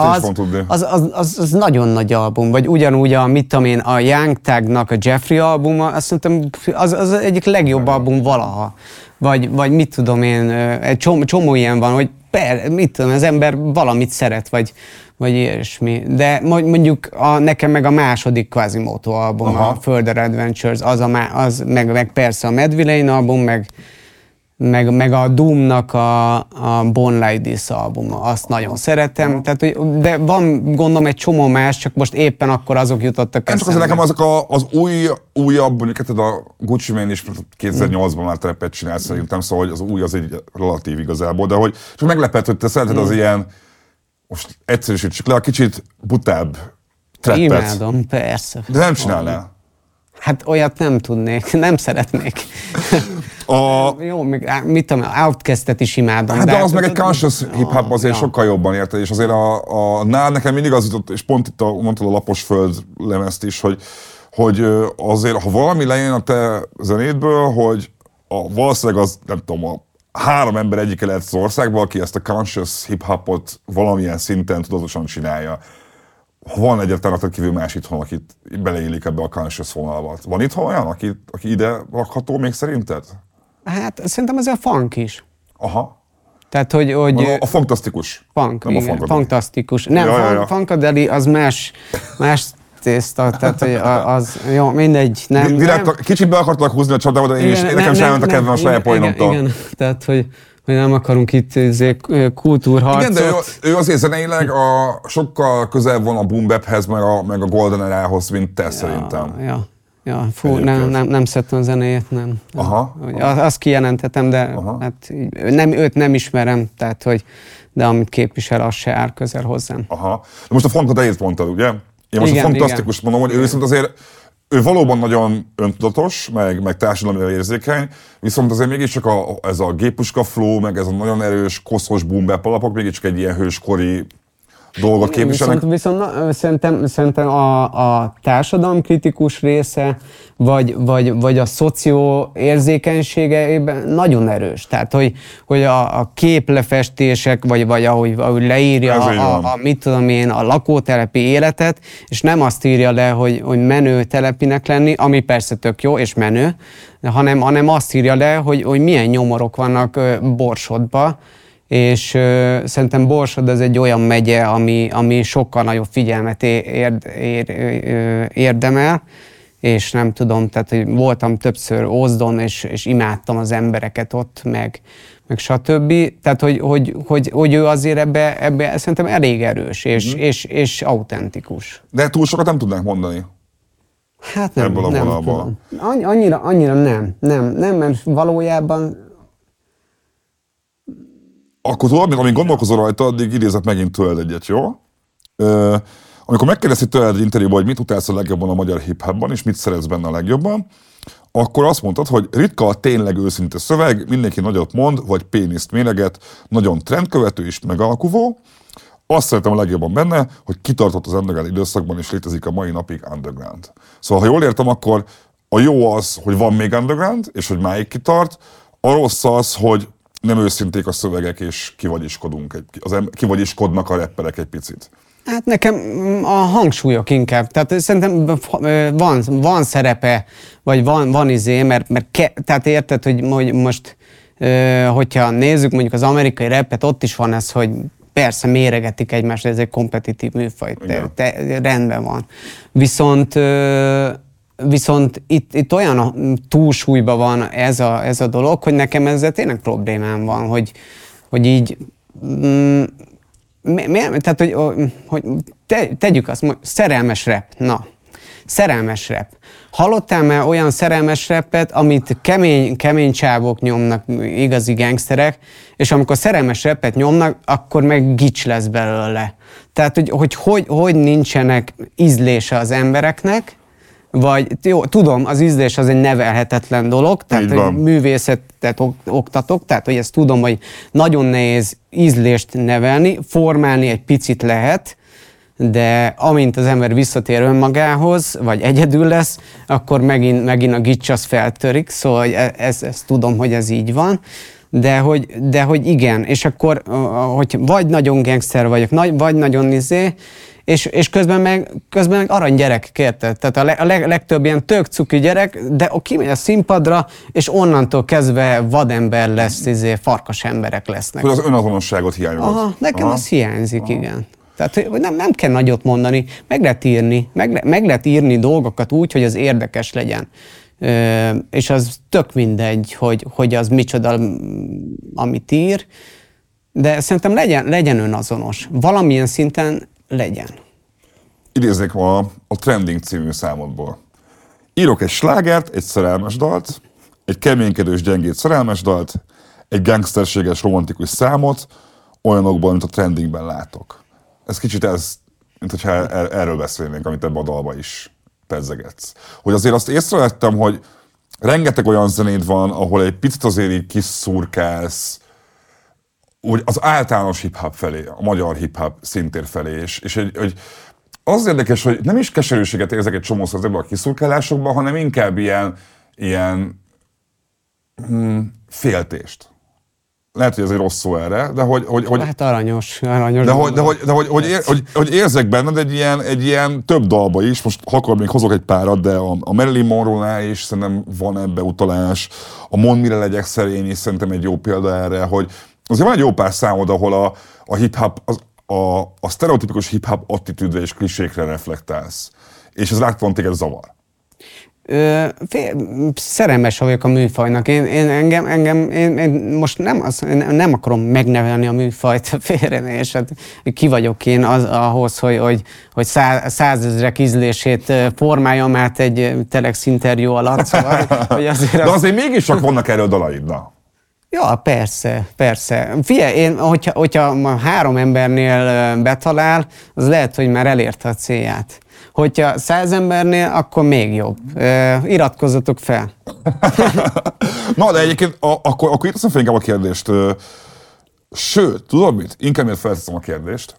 az, az, az, az, nagyon nagy album, vagy ugyanúgy a, mit tudom én, a Young Tagnak a Jeffrey albuma, azt szerintem az, az egyik legjobb album valaha. Vagy, vagy mit tudom én, egy csomó, csomó ilyen van, hogy per, mit tudom, az ember valamit szeret, vagy, vagy ilyesmi. De mondjuk a, nekem meg a második Quasimoto album, Aha. a Further Adventures, az, a, az meg, meg persze a Mad Villain album, meg, meg, meg a Doom-nak a, a Born Like This albuma, azt nagyon szeretem, tehát, hogy, de van gondolom egy csomó más, csak most éppen akkor azok jutottak eszembe. Csak az nekem azok a, az új, újabb, mondjuk hát a Gucci Mane is 2008-ban már trepet csinált szerintem, szóval hogy az új az egy relatív igazából, de hogy csak meglepett, hogy te szereted az mm. ilyen, most egyszerűsítsük le, a kicsit butább trappet. Imádom, persze. De nem csinálnál. Hát olyat nem tudnék, nem szeretnék. A, Jó, még, mit tudom, Outcast-et is imádom. Hát de az meg egy conscious hip-hop azért ja. sokkal jobban érted, és azért a, a nál nekem mindig az jutott, és pont itt a, mondtad a lapos föld lemezt is, hogy, hogy azért, ha valami lejön a te zenédből, hogy a, valószínűleg az, nem tudom, a három ember egyike lehet az országban, aki ezt a conscious hip-hopot valamilyen szinten tudatosan csinálja. Van egyetlen rajtad kívül más itthon, akit beleillik ebbe a conscious vonalba. Van itthon olyan, aki, aki ide rakható még szerinted? Hát szerintem ez a funk is. Aha. Tehát, hogy, hogy A, a fantasztikus. funk, nem a igen, funkadeli. fantasztikus. Nem, Ja, ja, ja, ja, ja. funkadeli az más, más tészta, tehát hogy a- az, jó, mindegy. Nem, Direkt, nem, a- kicsit be akartalak húzni a csatába, de én is, Igen, nekem sem ment a kedvem a igen, saját igen, poénomtól. Igen, tehát, hogy, hogy nem akarunk itt izé, kultúrharcot. Igen, de ő, ő azért zeneileg a, sokkal közel van a boom meg a, meg a golden erához, mint te szerintem. Ja, ja fú, Egyébként. nem, nem, nem szeretem a zenéjét, nem. nem. Aha, az- Azt kijelentetem, de Aha. hát nem, őt nem ismerem, tehát hogy de amit képvisel, az se áll közel hozzám. Aha. De most a funkadeit mondtad, ugye? Én most Igen, a fantasztikus mondom, hogy ő viszont azért ő valóban nagyon öntudatos, meg, meg társadalmi érzékeny, viszont azért mégiscsak a, ez a gépuska flow, meg ez a nagyon erős, koszos boom bap alapok mégiscsak egy ilyen hőskori dolgot képviselnek. Viszont, viszont na, szerintem, szerintem a, a társadalomkritikus része, vagy, vagy, vagy a szoció érzékenységében nagyon erős. Tehát, hogy, hogy a, a képlefestések, vagy, vagy ahogy, ahogy leírja a, a, a, mit tudom én, a lakótelepi életet, és nem azt írja le, hogy, hogy menő telepinek lenni, ami persze tök jó, és menő, hanem, hanem azt írja le, hogy, hogy milyen nyomorok vannak Borsodba, és ö, szerintem Borsod az egy olyan megye, ami, ami sokkal nagyobb figyelmet érd, ér, ö, érdemel, és nem tudom, tehát hogy voltam többször Ózdon, és, és imádtam az embereket ott, meg, meg stb. Tehát, hogy, hogy, hogy, hogy ő azért ebbe, ebbe szerintem elég erős, és, Mhm. és, és autentikus. De túl sokat nem tudnánk mondani. Hát nem, Ebből a nem tudom. Annyi- Annyira, annyira nem, nem, nem, mert valójában Akkor tudod, amíg- amíg gondolkozol rajta, addig idézek megint tőled egyet, jó? Ö, amikor megkérdezték tőled egy interjúban, hogy mit utálsz a legjobban a magyar hip-hopban, és mit szeretsz benne a legjobban, akkor azt mondtad, hogy ritka a tényleg őszinte szöveg, mindenki nagyot mond, vagy péniszt méreget, nagyon trendkövető és megalkuvó. Azt szeretem a legjobban benne, hogy kitartott az underground időszakban, és létezik a mai napig underground. Szóval, ha jól értem, akkor a jó az, hogy van még underground, és hogy máig kitart, a rossz az, hogy nem őszinték a szövegek, és kivagyiskodunk, egy, az em- kivagyiskodnak a rapperek egy picit. Hát nekem mm, a hangsúlyok inkább. Tehát szerintem van, van szerepe, vagy van, van izé, mert, mert ke, tehát érted, hogy most, hogyha nézzük mondjuk az amerikai repet, ott is van ez, hogy persze méregetik egymást, ez egy kompetitív műfaj, te, te, rendben van. Viszont Viszont itt, itt olyan a- túlsúlyban van ez a, ez a dolog, hogy nekem ezzel tényleg problémám van, hogy, hogy így mm, mi, mi, tehát, hogy, hogy te, tegyük azt, hogy szerelmes rep. Na, szerelmes rep. Hallottál már olyan szerelmes repet, amit kemény, kemény csávok nyomnak, igazi gangsterek, és amikor szerelmes repet nyomnak, akkor meg gics lesz belőle. Tehát, hogy hogy, hogy, hogy nincsenek ízlése az embereknek, vagy jó, tudom, az ízlés az egy nevelhetetlen dolog, tehát Így hogy művészetet ok- oktatok, tehát hogy ezt tudom, hogy nagyon nehéz ízlést nevelni, formálni egy picit lehet, de amint az ember visszatér önmagához, vagy egyedül lesz, akkor megint, megint a gics az feltörik, szóval e- ez, ezt tudom, hogy ez így van. De hogy, de hogy igen, és akkor, hogy vagy nagyon gangster vagyok, vagy nagyon izé, és, és közben meg, közben meg arany gyerek, érted? Tehát a, le, a leg, legtöbb ilyen tök cuki gyerek, de kimegy a színpadra, és onnantól kezdve vadember lesz, izé, farkas emberek lesznek. Hogy az önazonosságot hiányolod. Aha, nekem Aha. az hiányzik, igen. Tehát hogy nem, nem kell nagyot mondani, meg lehet írni, meg, le, meg lehet írni dolgokat úgy, hogy az érdekes legyen. Ö, és az tök mindegy, hogy, hogy az micsoda, amit ír, de szerintem legyen, legyen önazonos. Valamilyen szinten legyen. idéznék ma a Trending című számodból. Írok egy slágert, egy szerelmes dalt, egy keménykedős gyengét szerelmes dalt, egy gangsterséges romantikus számot, olyanokból, mint a trendingben látok. Ez kicsit ez mint hogyha er- erről beszélnénk, amit ebbe a dalba is pedzegetsz. Hogy azért azt észrevettem, hogy rengeteg olyan zenéd van, ahol egy picit azért így kiszurkálsz, úgy az általános hip-hop felé, a magyar hip-hop szintér felé, és, és egy, egy, az érdekes, hogy nem is keserűséget érzek egy csomószor ezekben a kiszurkálásokban, hanem inkább ilyen, ilyen hmm, féltést. Lehet, hogy ez egy rossz szó erre, de hogy... hogy, hogy Hát aranyos, aranyos. de hogy, de, hogy, de hogy, hogy, ér, hogy, hogy érzek benned egy ilyen, egy ilyen több dalba is, most ha akkor még hozok egy párat, de a, a Marilyn Monroe-nál is szerintem van ebbe utalás, a Mond mire legyek szerény is szerintem egy jó példa erre, hogy azért van egy jó pár számod, ahol a, a hip-hop, az, a, a sztereotipikus hip-hop attitűdre és klisékre reflektálsz. És ez láthatóan téged zavar. Ö, fél, szerelmes vagyok a műfajnak. Én, én engem, engem én, én most nem, az, én nem akarom megnevelni a műfajt félre, és hát ki vagyok én az, ahhoz, hogy, hogy, hogy szá, százezrek ízlését formáljam át egy telex interjú alatt. Szóval, hogy azért De az, azért mégiscsak vannak erről dalaid, na. Ja, persze, persze. Figyelj, én, hogyha, hogyha ma három embernél betalál, az lehet, hogy már elérte a célját. Hogyha száz embernél, akkor még jobb. Ö, iratkozzatok fel. Na, de egyébként a, akkor, akkor itt teszem fel inkább a kérdést. Sőt, tudod mit? Inkább miért felteszem a kérdést.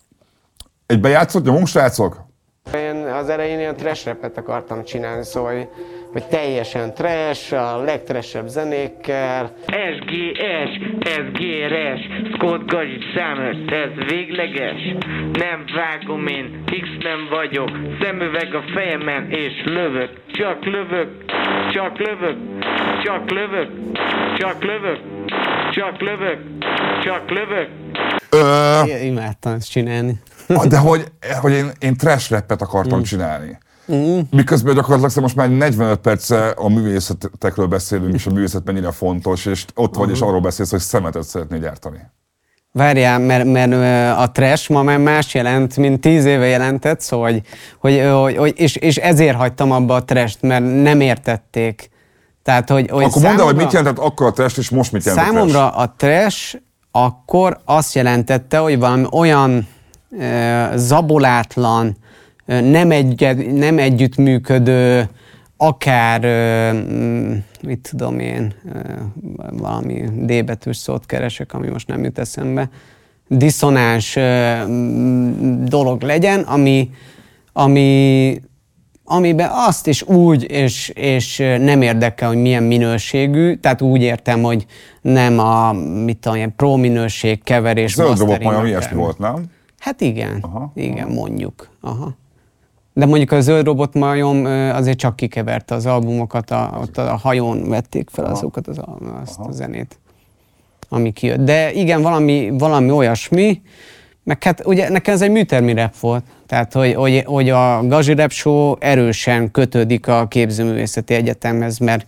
Egy bejátszott nyomunk, srácok? Én az elején ilyen trash akartam csinálni, szóval, hogy, teljesen trash, a legtrashebb zenékkel. SGS, SGRS, Scott Gazsit számöt, ez végleges. Nem vágom én, X nem vagyok, szemüveg a fejemen és lövök. Csak lövök, csak lövök, csak lövök, csak lövök, csak lövök, csak lövök. Ö, imádtam ezt csinálni. de hogy, hogy én, én trash rappet akartam mm. csinálni. Mm. Miközben gyakorlatilag szerintem most már 45 perce a művészetekről beszélünk, és a művészet mennyire fontos, és ott vagy, és arról beszélsz, hogy szemetet szeretnél gyártani. Várjál, mert, mert a trash ma már más jelent, mint tíz éve jelentett, szóval, hogy, hogy, hogy, és, és ezért hagytam abba a trash mert nem értették. Tehát, hogy, hogy Akkor mondd hogy mit jelentett akkor a trash, és most mit jelent. Számomra a trash akkor azt jelentette, hogy valami olyan ö, zabolátlan, nem, egy, nem együttműködő, akár, mm, mit tudom én, valami D betűs szót keresek, ami most nem jut eszembe, diszonáns mm, dolog legyen, ami, ami amiben azt is úgy, és, és nem érdekel, hogy milyen minőségű, tehát úgy értem, hogy nem a, mit tudom, ilyen pro minőség keverés. Robot mastering, majom, akár. ilyesmi volt, nem? Hát igen, aha, igen, mondjuk. Aha. De mondjuk a zöld robot majom azért csak kikeverte az albumokat, a, ott a hajón vették fel azokat az, azt a zenét, ami kijött. De igen, valami, valami olyasmi, meg hát ugye nekem ez egy műtermi rap volt, tehát hogy, hogy, hogy a Gazi Rap Show erősen kötődik a képzőművészeti egyetemhez, mert,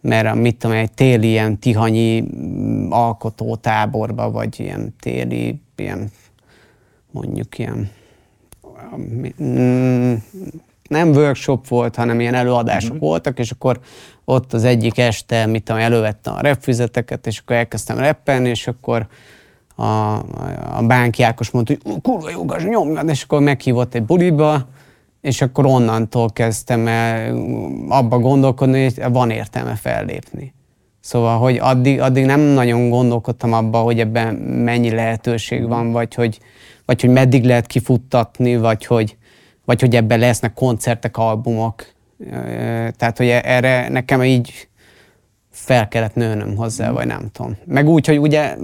mert a, mit tudom, egy téli ilyen tihanyi mm, alkotótáborba, vagy ilyen téli, ilyen mondjuk ilyen nem workshop volt, hanem ilyen előadások uh-huh. voltak, és akkor ott az egyik este, mit tudom, elővettem a repfüzeteket, és akkor elkezdtem reppelni, és akkor a, a Bánki Ákos mondta, hogy kurva jó, Gazi, nyomjad, és akkor meghívott egy buliba, és akkor onnantól kezdtem el abba gondolkodni, hogy van értelme fellépni. Szóval, hogy addig, addig nem nagyon gondolkodtam abba, hogy ebben mennyi lehetőség van, vagy hogy, vagy hogy meddig lehet kifuttatni, vagy hogy, vagy hogy ebben lesznek koncertek, albumok. Tehát, hogy erre nekem így fel kellett nőnöm hozzá, vagy nem tudom. Meg úgy, hogy ugye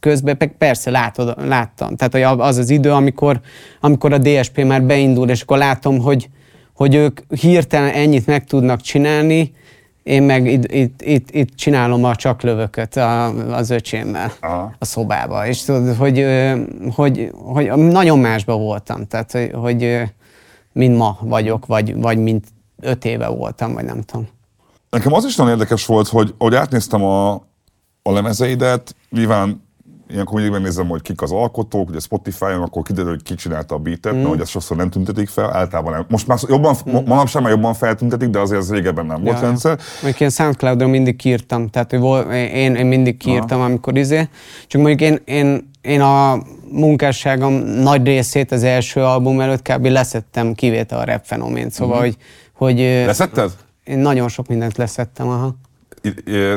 közben pe- persze látod, láttam. Tehát hogy az az idő, amikor, amikor a DSP már beindul, és akkor látom, hogy, hogy ők hirtelen ennyit meg tudnak csinálni, én meg itt, itt, itt, itt csinálom a csak lövököt a, az öcsémmel Aha. a szobába. És tudod, hogy, hogy, hogy nagyon másban voltam. Tehát, hogy, hogy mint ma vagyok, vagy, vagy mint öt éve voltam, vagy nem tudom. Nekem az is nagyon érdekes volt, hogy, hogy átnéztem a, a lemezeidet, nyilván ilyenkor mindig megnézem, hogy kik az alkotók, ugye Spotify-on, akkor kiderül, hogy ki csinálta a beatet, mm. mert hogy ezt sokszor nem tüntetik fel, általában nem. Most már jobban, mm. manapság már jobban feltüntetik, de azért az régebben nem volt Ja. rendszer. Mondjuk én Soundcloud-on mindig kiírtam, tehát én, én mindig kiírtam, amikor izé. Csak mondjuk én, én, én a, munkásságom nagy részét az első album előtt kb. leszettem kivétel a rap fenomént. Szóval, Mhm. hogy, hogy Leszetted? én nagyon sok mindent leszettem. Aha.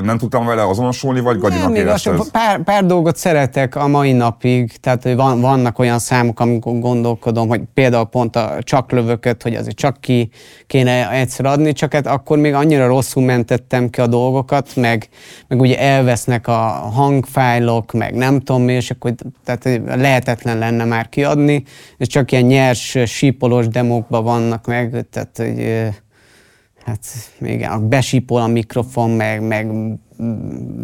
Nem tudtam vele azonosulni, vagy gagyinak Nem, érezted? pár, pár dolgot szeretek a mai napig, tehát van, vannak olyan számok, amikor gondolkodom, hogy például pont a csak lövököt, hogy azért csak ki kéne egyszer adni, csak hát akkor még annyira rosszul mentettem ki a dolgokat, meg, meg ugye elvesznek a hangfájlok, meg nem tudom mi, és akkor tehát lehetetlen lenne már kiadni, és csak ilyen nyers, sípolós demókban vannak meg, tehát hogy Hát még a besípol a mikrofon, meg, meg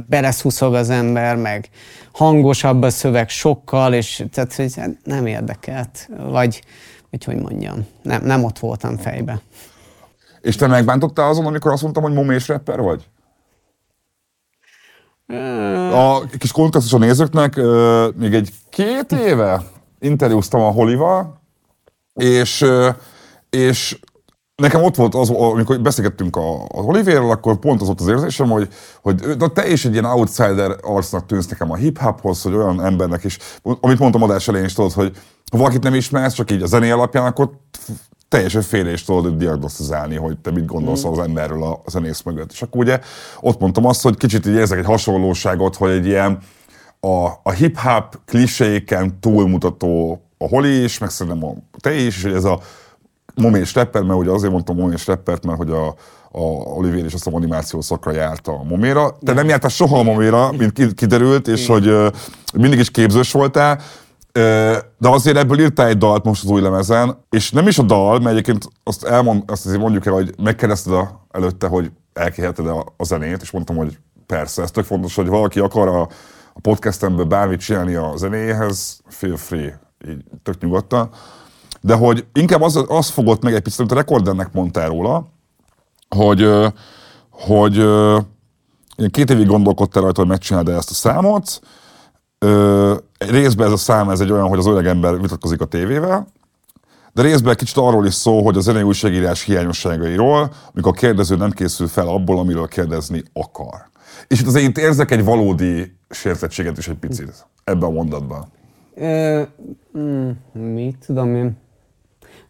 beleszuszog az ember, meg hangosabb a szöveg sokkal, és tehát hogy nem érdekelt. Vagy, vagy hogy mondjam, nem, nem ott voltam fejbe. És te megbántottál azon, amikor azt mondtam, hogy momés rapper vagy? A kis kontextus a nézőknek, még egy két éve interjúztam a Holival, és, és nekem ott volt az, amikor beszélgettünk a, a Holivérről, akkor pont az volt az érzésem, hogy, hogy de te is egy ilyen outsider arcnak tűnsz nekem a hip-hophoz, hogy olyan embernek is, amit mondtam adás elején is tudod, hogy ha valakit nem ismersz, csak így a zené alapján, akkor teljesen félre is tudod diagnosztizálni, hogy te mit gondolsz az emberről a, a zenész mögött. És akkor ugye ott mondtam azt, hogy kicsit így érzek egy hasonlóságot, hogy egy ilyen a, a hip-hop kliséken túlmutató a Holi is, meg szerintem a te is, és hogy ez a momés rapper, mert ugye azért mondtam momés rappert, mert hogy a, a Olivier is azt hiszem animáció szakra járt a moméra. Te nem jártál soha a moméra, mint ki- kiderült, és hogy ö, mindig is képzős voltál, de azért ebből írtál egy dalt most az új lemezen, és nem is a dal, mert egyébként azt, elmond, azt azért mondjuk el, hogy megkérdezted a, előtte, hogy elkérheted a, a zenét, és mondtam, hogy persze, ez tök fontos, hogy valaki akar a, a podcastemből bármit csinálni a zenéhez, feel free, így tök nyugodtan. De hogy inkább az, az fogott meg egy picit, amit a rekordernek mondtál róla, hogy, hogy én két évig gondolkodtál rajta, hogy megcsináld ezt a számot. Részben ez a szám ez egy olyan, hogy az öreg ember vitatkozik a tévével, de részben kicsit arról is szó, hogy a zenei újságírás hiányosságairól, amikor a kérdező nem készül fel abból, amiről kérdezni akar. És itt azért érzek egy valódi sértettséget is egy picit ebben a mondatban. Ö, mm, mit tudom én?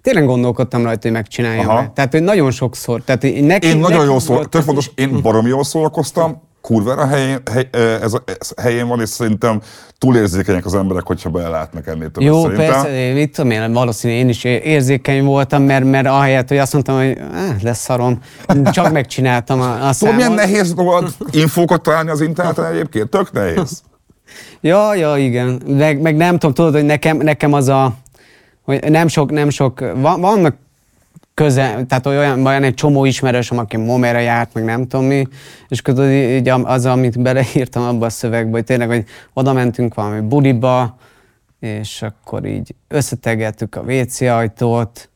Tényleg gondolkodtam rajta, hogy megcsináljam. Aha. Tehát, hogy nagyon sokszor. Tehát, neki, Én nagyon jól szól, volt tök fontos, én baromi jól szórakoztam, kurvára helyén, hely, ez, a, ez helyén van, és szerintem túlérzékenyek az emberek, hogyha belátnak ennél többet Jó, szerintem. persze, mit tudom én, valószínűleg én is érzékeny voltam, mert, mert ahelyett, hogy azt mondtam, hogy eh, leszarom, csak megcsináltam a, a Tudod, milyen nehéz dolog infókat találni az interneten egyébként? Tök nehéz. Ja, ja, igen. Meg, meg nem tudom, tudod, hogy nekem, nekem az a, hogy nem sok, nem sok, van, vannak köze, tehát olyan, olyan egy csomó ismerősöm, aki momera járt, meg nem tudom mi, és akkor így az, amit beleírtam abba a szövegbe, hogy tényleg, hogy oda mentünk valami buliba, és akkor így összetegeltük a WC ajtót,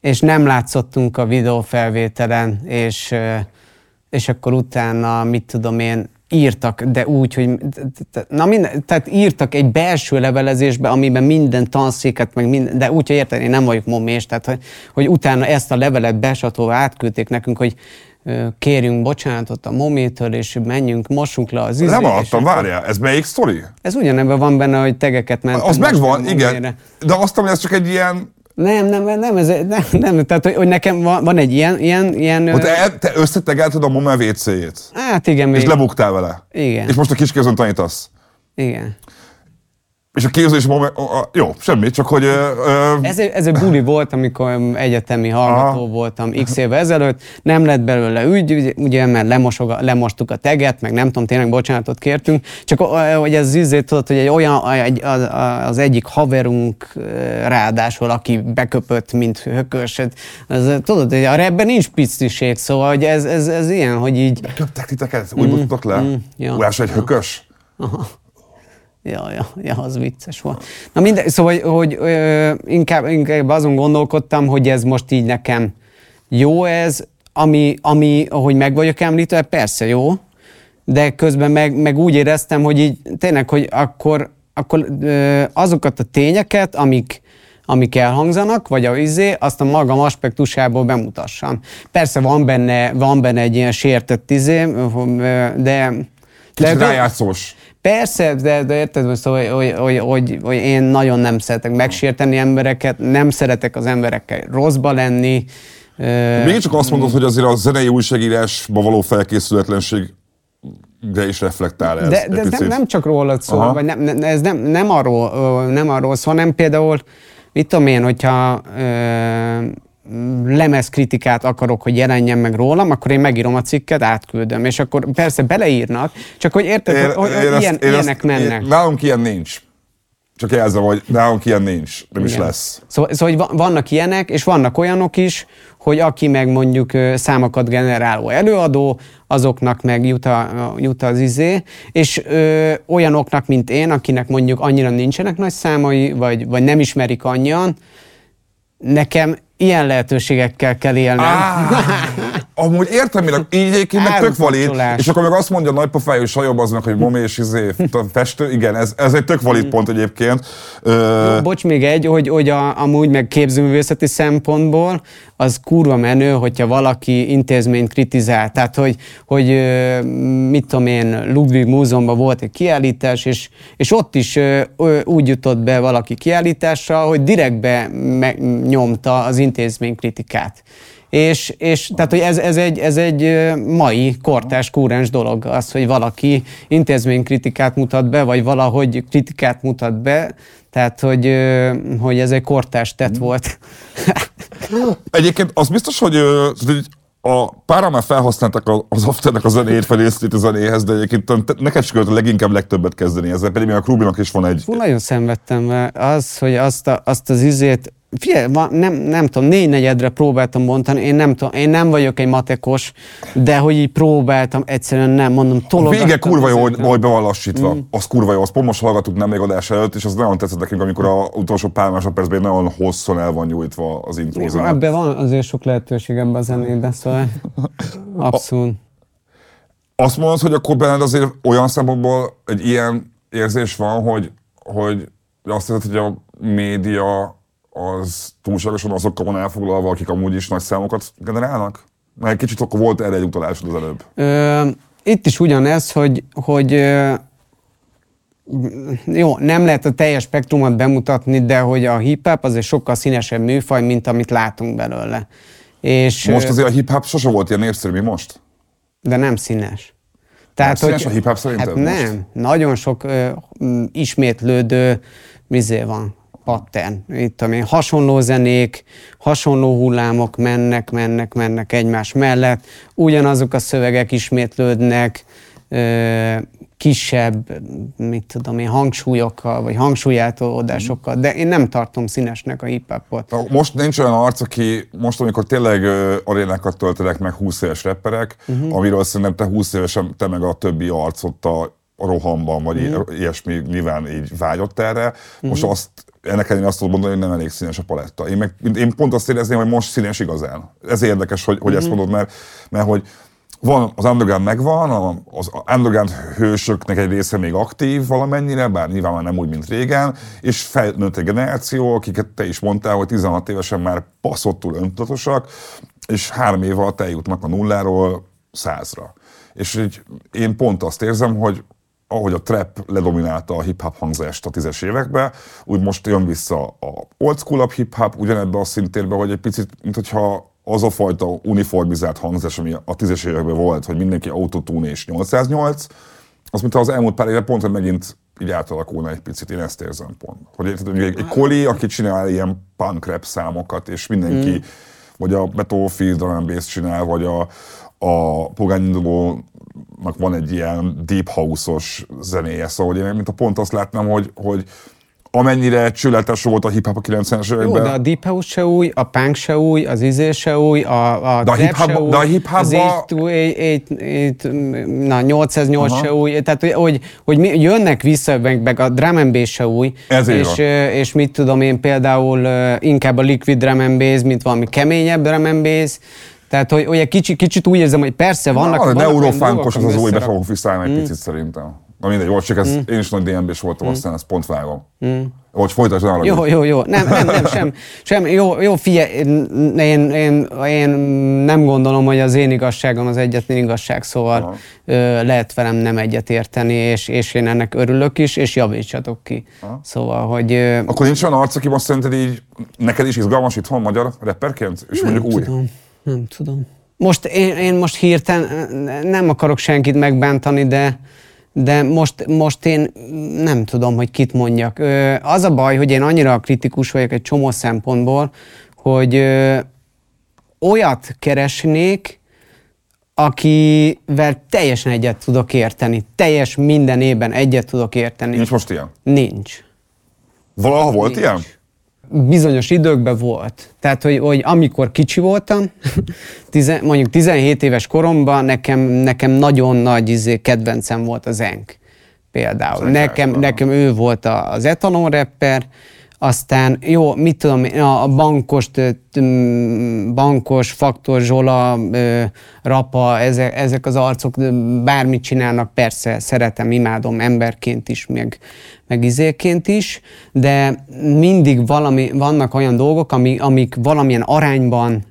és nem látszottunk a videófelvételen, és, és akkor utána, mit tudom én, írtak, de úgy, hogy na minden, tehát írtak egy belső levelezésbe, amiben minden tanszéket, meg minden, de úgy, hogy érted, én nem vagyok momés, tehát hogy, hogy utána ezt a levelet besatolva átküldték nekünk, hogy kérjünk bocsánatot a mométől, és menjünk, mossunk le az Nem izé, és hallottam, akkor- várjál, ez melyik sztori? Ez ugyanebben van benne, hogy tegeket mentem. Az megvan, igen. momére. De azt hogy ez csak egy ilyen... Nem, nem, nem, ez, nem, nem, tehát hogy, hogy nekem van, van egy ilyen, ilyen, ilyen te, el- te összetegelted a Moma WC-jét. hát igen, még, És lebuktál vele. Igen. És most a kiskézön tanítasz. igen. És a képzés a- Jó, semmi, csak hogy... Ö, Ez, egy- ez egy buli volt, amikor egyetemi hallgató Aha. voltam x évvel ezelőtt, nem lett belőle ügy, ugye- mert lemosog, a- lemostuk a teget, meg nem tudom, tényleg bocsánatot kértünk, csak hogy ez izé, tudod, hogy egy olyan, egy, az, az egyik haverunk ráadásul, aki beköpött, mint hökös, az, tudod, hogy a repben nincs pisztiség, szóval hogy ez, ez, ez ilyen, hogy így, Köptek titeket? Úgy buktatok le? mm, ja. Ujás egy hökös? Ja, ja, ja, az vicces volt. Na mindegy, szóval, hogy, ö, inkább, inkább azon gondolkodtam, hogy ez most így nekem jó ez, ami, ami ahogy meg vagyok említve, persze jó, de közben meg, meg úgy éreztem, hogy így tényleg, hogy akkor, akkor ö, azokat a tényeket, amik, amik elhangzanak, vagy a izé, azt a magam aspektusából bemutassam. Persze van benne, van benne egy ilyen sértett izé, de... Kicsit de rájátszós. Persze, de, de érted most, hogy, hogy, hogy, hogy, hogy én nagyon nem szeretek megsérteni embereket, nem szeretek az emberekkel rosszba lenni. Még csak azt mondod, hogy azért a zenei újságírásba való felkészületlenség de is reflektál ez. De, de ez nem, nem csak rólad szól, Aha. vagy nem, nem, ez nem, nem, arról, nem arról szól, hanem például, mit tudom én, hogyha ö, lemezkritikát akarok, hogy jelenjen meg rólam, akkor én megírom a cikket, átküldöm, és akkor persze beleírnak, csak hogy érted, én, hogy, hogy én ilyen, azt, ilyenek azt, mennek. Én, nálunk ilyen nincs. Csak jelzem, hogy nálunk ilyen nincs, nem Igen. is lesz. Szóval, szóval hogy vannak ilyenek, és vannak olyanok is, hogy aki meg mondjuk számokat generáló előadó, azoknak meg jut, a, jut az izé, és ö, olyanoknak, mint én, akinek mondjuk annyira nincsenek nagy számai, vagy, vagy nem ismerik annyian, nekem ilyen lehetőségekkel kell élnem. Amúgy értem, hogy így egyébként meg tök valid, és akkor meg azt mondja a nagypofájú sajobb az meg, hogy momi és izé, festő, igen, ez, ez egy tök valid pont egyébként. Jó, bocs, még egy, hogy, hogy a, amúgy meg képzőművészeti szempontból az kurva menő, hogyha valaki intézményt kritizál. Tehát, hogy, hogy mit tudom én, Ludwig Múzeumban volt egy kiállítás, és, és ott is úgy jutott be valaki kiállításra, hogy direktbe nyomta az intézménykritikát. És, és tehát, hogy ez, ez, egy, ez egy mai kortás, kúrens dolog, az, hogy valaki intézménykritikát mutat be, vagy valahogy kritikát mutat be, tehát, hogy, hogy ez egy kortás tett volt. Egyébként az biztos, hogy, a pára már felhasználtak az Afternek a zenét felésztét a zenéhez, de egyébként neked sikerült a leginkább legtöbbet kezdeni ezzel, pedig még a Krubinak is van egy... Fú, nagyon szenvedtem, mert az, hogy azt, a, azt az izét Figyelj, nem, nem tudom, négy negyedre próbáltam mondani, én nem, tudom, én nem vagyok egy matekos, de hogy így próbáltam, egyszerűen nem, mondom, tologattam. Vége kurva jó, hogy, hogy be van lassítva. Mm. Az kurva jó, azt pont most hallgattuk nem még adás előtt, és az nagyon tetszett nekünk, amikor a utolsó pár másodpercben nagyon hosszan el van nyújtva az intro Ebben van azért sok lehetőség ebben a zenében, szóval abszolút. Azt mondod, hogy akkor benned azért olyan szempontból egy ilyen érzés van, hogy, hogy azt hiszed, hogy a média az túlságosan azokkal van elfoglalva, akik amúgy is nagy számokat generálnak? Mert kicsit akkor volt erre egy utalásod az előbb. Ö, itt is ugyanez, hogy, hogy jó, nem lehet a teljes spektrumot bemutatni, de hogy a hip-hop az egy sokkal színesebb műfaj, mint amit látunk belőle. És, most azért a hip-hop sose volt ilyen népszerű, mi most? De nem színes. Tehát, nem hogy, színes a hip-hop szerinted hát most? nem, nagyon sok ö, ismétlődő mizé van pattern. Itt tudom én, hasonló zenék, hasonló hullámok mennek, mennek, mennek egymás mellett, ugyanazok a szövegek ismétlődnek, kisebb, mit tudom én, hangsúlyokkal, vagy hangsúlyátolódásokkal, de én nem tartom színesnek a hip-hopot. Most nincs olyan arc, aki most, amikor tényleg arénákat töltenek meg 20 éves rapperek, uh-huh. amiről szerintem te 20 évesen, te meg a többi arcot a rohamban, vagy mm. ilyesmi nyilván így vágyott erre. Most mm. azt, ennek ellenére azt tudom mondani, hogy nem elég színes a paletta. Én, meg, én pont azt érezném, hogy most színes igazán. Ez érdekes, hogy, hogy mm. ezt mondod, mert, mert hogy van, az underground megvan, az underground hősöknek egy része még aktív valamennyire, bár nyilván már nem úgy, mint régen, és felnőtt egy generáció, akiket te is mondtál, hogy 16 évesen már passzottul öntudatosak, és három év alatt eljutnak a nulláról százra. És így én pont azt érzem, hogy ahogy a trap ledominálta a hip-hop hangzást a tízes években, úgy most jön vissza a old school hip-hop ugyanebben a szintérben, hogy egy picit, mint hogyha az a fajta uniformizált hangzás, ami a tízes években volt, hogy mindenki autotune és 808, az mint az elmúlt pár éve pont, hogy megint így átalakulna egy picit, én ezt érzem pont. Hogy egy, egy, egy koli, aki csinál ilyen punk rap számokat, és mindenki, mm. vagy a Battlefield drum bass csinál, vagy a, a Pogányinduló van egy ilyen deep house-os zenéje, szóval én mint a pont azt látnám, hogy, hogy amennyire csületes volt a hip-hop a 90-es években. Jó, de a Deep House se új, a Punk se új, az izé se új, a, a de a hip se új, de a hip az na, 808 Aha. se új, tehát hogy, hogy mi, jönnek vissza, meg, a drum and bass se új, Ez és, és mit tudom én például inkább a liquid drum and bass, mint valami keményebb drum and bass, tehát, hogy, hogy kicsit, kicsit úgy érzem, hogy persze vannak... Na, a neurofánkos az az új, be fogok egy mm. picit szerintem. Na mindegy, volt, csak ez, én is nagy DNB-s voltam, aztán ezt pont vágom. Hogy folytasd arra. Jó, jó, jó. Nem, nem, nem, sem, sem. Jó, jó figyelj, én, én, én, én nem gondolom, hogy az én igazságom az egyetlen igazság, szóval Aha. ö, lehet velem nem egyet érteni, és, és én ennek örülök is, és javítsatok ki. Szóval, hogy... ö, Akkor nincs olyan arc, aki most szerinted így, neked is izgalmas itthon magyar rapperként? És mondjuk új? tudom, nem tudom. Most én, én most hirtelen nem akarok senkit megbántani, de, de most, most én nem tudom, hogy kit mondjak. Ö, Az a baj, hogy én annyira kritikus vagyok egy csomó szempontból, hogy ö, olyat keresnék, akivel teljesen egyet tudok érteni. Teljes minden évben egyet tudok érteni. Nincs most ilyen? Nincs Valaha volt Nincs. ilyen? Bizonyos időkben volt. Tehát, hogy, hogy amikor kicsi voltam, tizen, mondjuk 17 éves koromban nekem, nekem nagyon nagy izé, kedvencem volt az Enk. Például. Nekem, nekem ő volt az etalon rapper, aztán jó, mit tudom, a bankos, bankos, faktor, Zsola, Rapa, ezek, ezek az arcok bármit csinálnak, persze szeretem, imádom emberként is, meg, meg izéként is, de mindig valami, vannak olyan dolgok, ami, amik valamilyen arányban,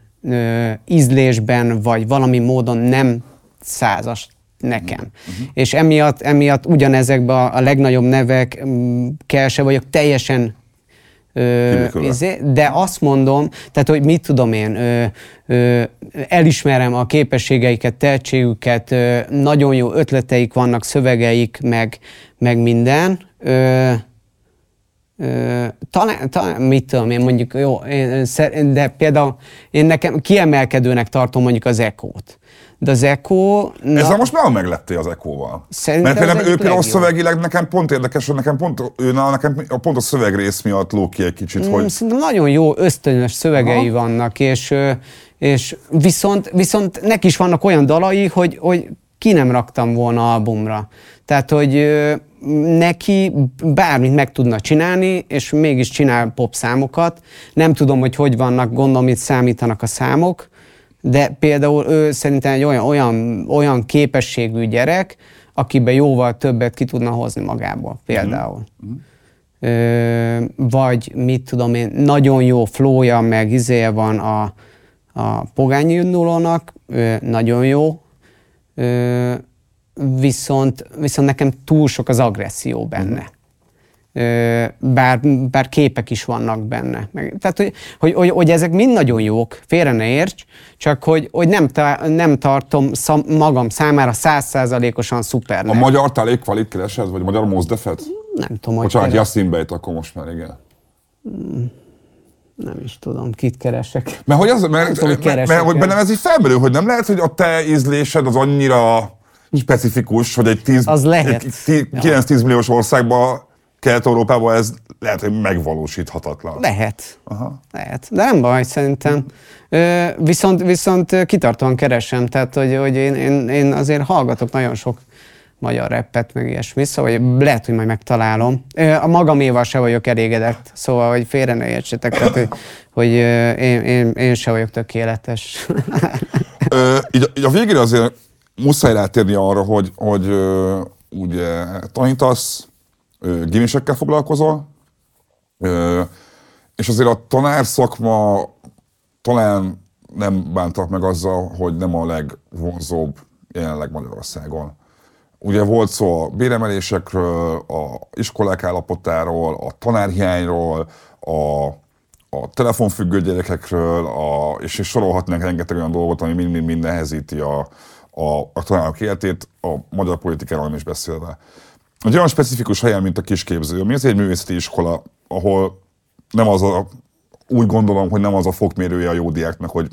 ízlésben, vagy valami módon nem százas nekem. Uh-huh. És emiatt, emiatt ugyanezekben a, a legnagyobb nevekkel se vagyok teljesen Ö, izé, de azt mondom, tehát hogy mit tudom én, ö, ö, elismerem a képességeiket, tehetségüket, ö, nagyon jó ötleteik vannak, szövegeik, meg, meg minden. Ö, talán, talán, mit tudom én, mondjuk, jó, én, de például én nekem kiemelkedőnek tartom mondjuk az Echo-t. De az Echo... na- Ezzel most már meglettél az Ekóval. Szerintem Mert például ő például szövegileg nekem pont érdekes, hogy nekem pont, ő nála nekem pont a szövegrész miatt lóg ki egy kicsit, Mm, hogy Szerintem nagyon jó ösztönös szövegei Aha. vannak, és, és viszont, viszont neki is vannak olyan dalai, hogy, hogy ki nem raktam volna albumra. Tehát, hogy neki bármit meg tudna csinálni, és mégis csinál pop számokat. Nem tudom, hogy hogy vannak, gondolom, itt számítanak a számok, de például ő szerintem egy olyan, olyan, olyan képességű gyerek, akiben jóval többet ki tudna hozni magából például. Ö, vagy mit tudom én, nagyon jó flója, meg izéje van a, a Pogányi Nulónak, ö, nagyon jó, ö, viszont, viszont nekem túl sok az agresszió benne. Ö, bár, bár képek is vannak benne. Tehát, hogy, hogy, hogy, hogy ezek mind nagyon jók, félre ne érts, csak hogy, hogy nem, ta, nem tartom szam, magam számára százszázalékosan a szupernek. magyar tálékvalit keresed, vagy a magyar mozdefet? nem tudom, hogy Bocsánat, Justin Beit, akkor most már igen. nem is tudom, kit keresek. Mert hogy, az, mert, tudom, hogy mert, mert, keresek hogy el. bennem ez így felmerül, hogy nem lehet, hogy a te ízlésed az annyira specifikus, hogy egy 10, Az lehet. egy ti- 9-10 milliós országban, Kelet-Európában ez lehet, hogy megvalósíthatatlan. Lehet. Aha. Lehet. De nem baj, szerintem. Ö, viszont, viszont kitartóan keresem, tehát hogy, hogy én, én, én azért hallgatok nagyon sok magyar rappet, meg ilyesmi, szóval hogy lehet, hogy majd megtalálom. A magaméval se vagyok elégedett, szóval, hogy félre ne értsetek, tehát, hogy, hogy én, én, én se vagyok tökéletes. Ö, így, így a végére azért muszáj rátérni arra, hogy, hogy ugye tanítasz, gimisekkel foglalkozol, és azért a tanár szakma talán nem bántak meg azzal, hogy nem a legvonzóbb jelenleg Magyarországon. Ugye volt szó a béremelésekről, a iskolák állapotáról, a tanárhiányról, a, a telefonfüggő gyerekekről, a, és, és sorolhatnánk rengeteg olyan dolgot, ami mind-mind nehezíti a, a, a tanárok életét, a magyar politikáról is beszélve. Egy olyan specifikus helyen, mint a kisképző, ami az egy művészeti iskola, ahol nem az a, úgy gondolom, hogy nem az a fokmérője a jó diáknak, hogy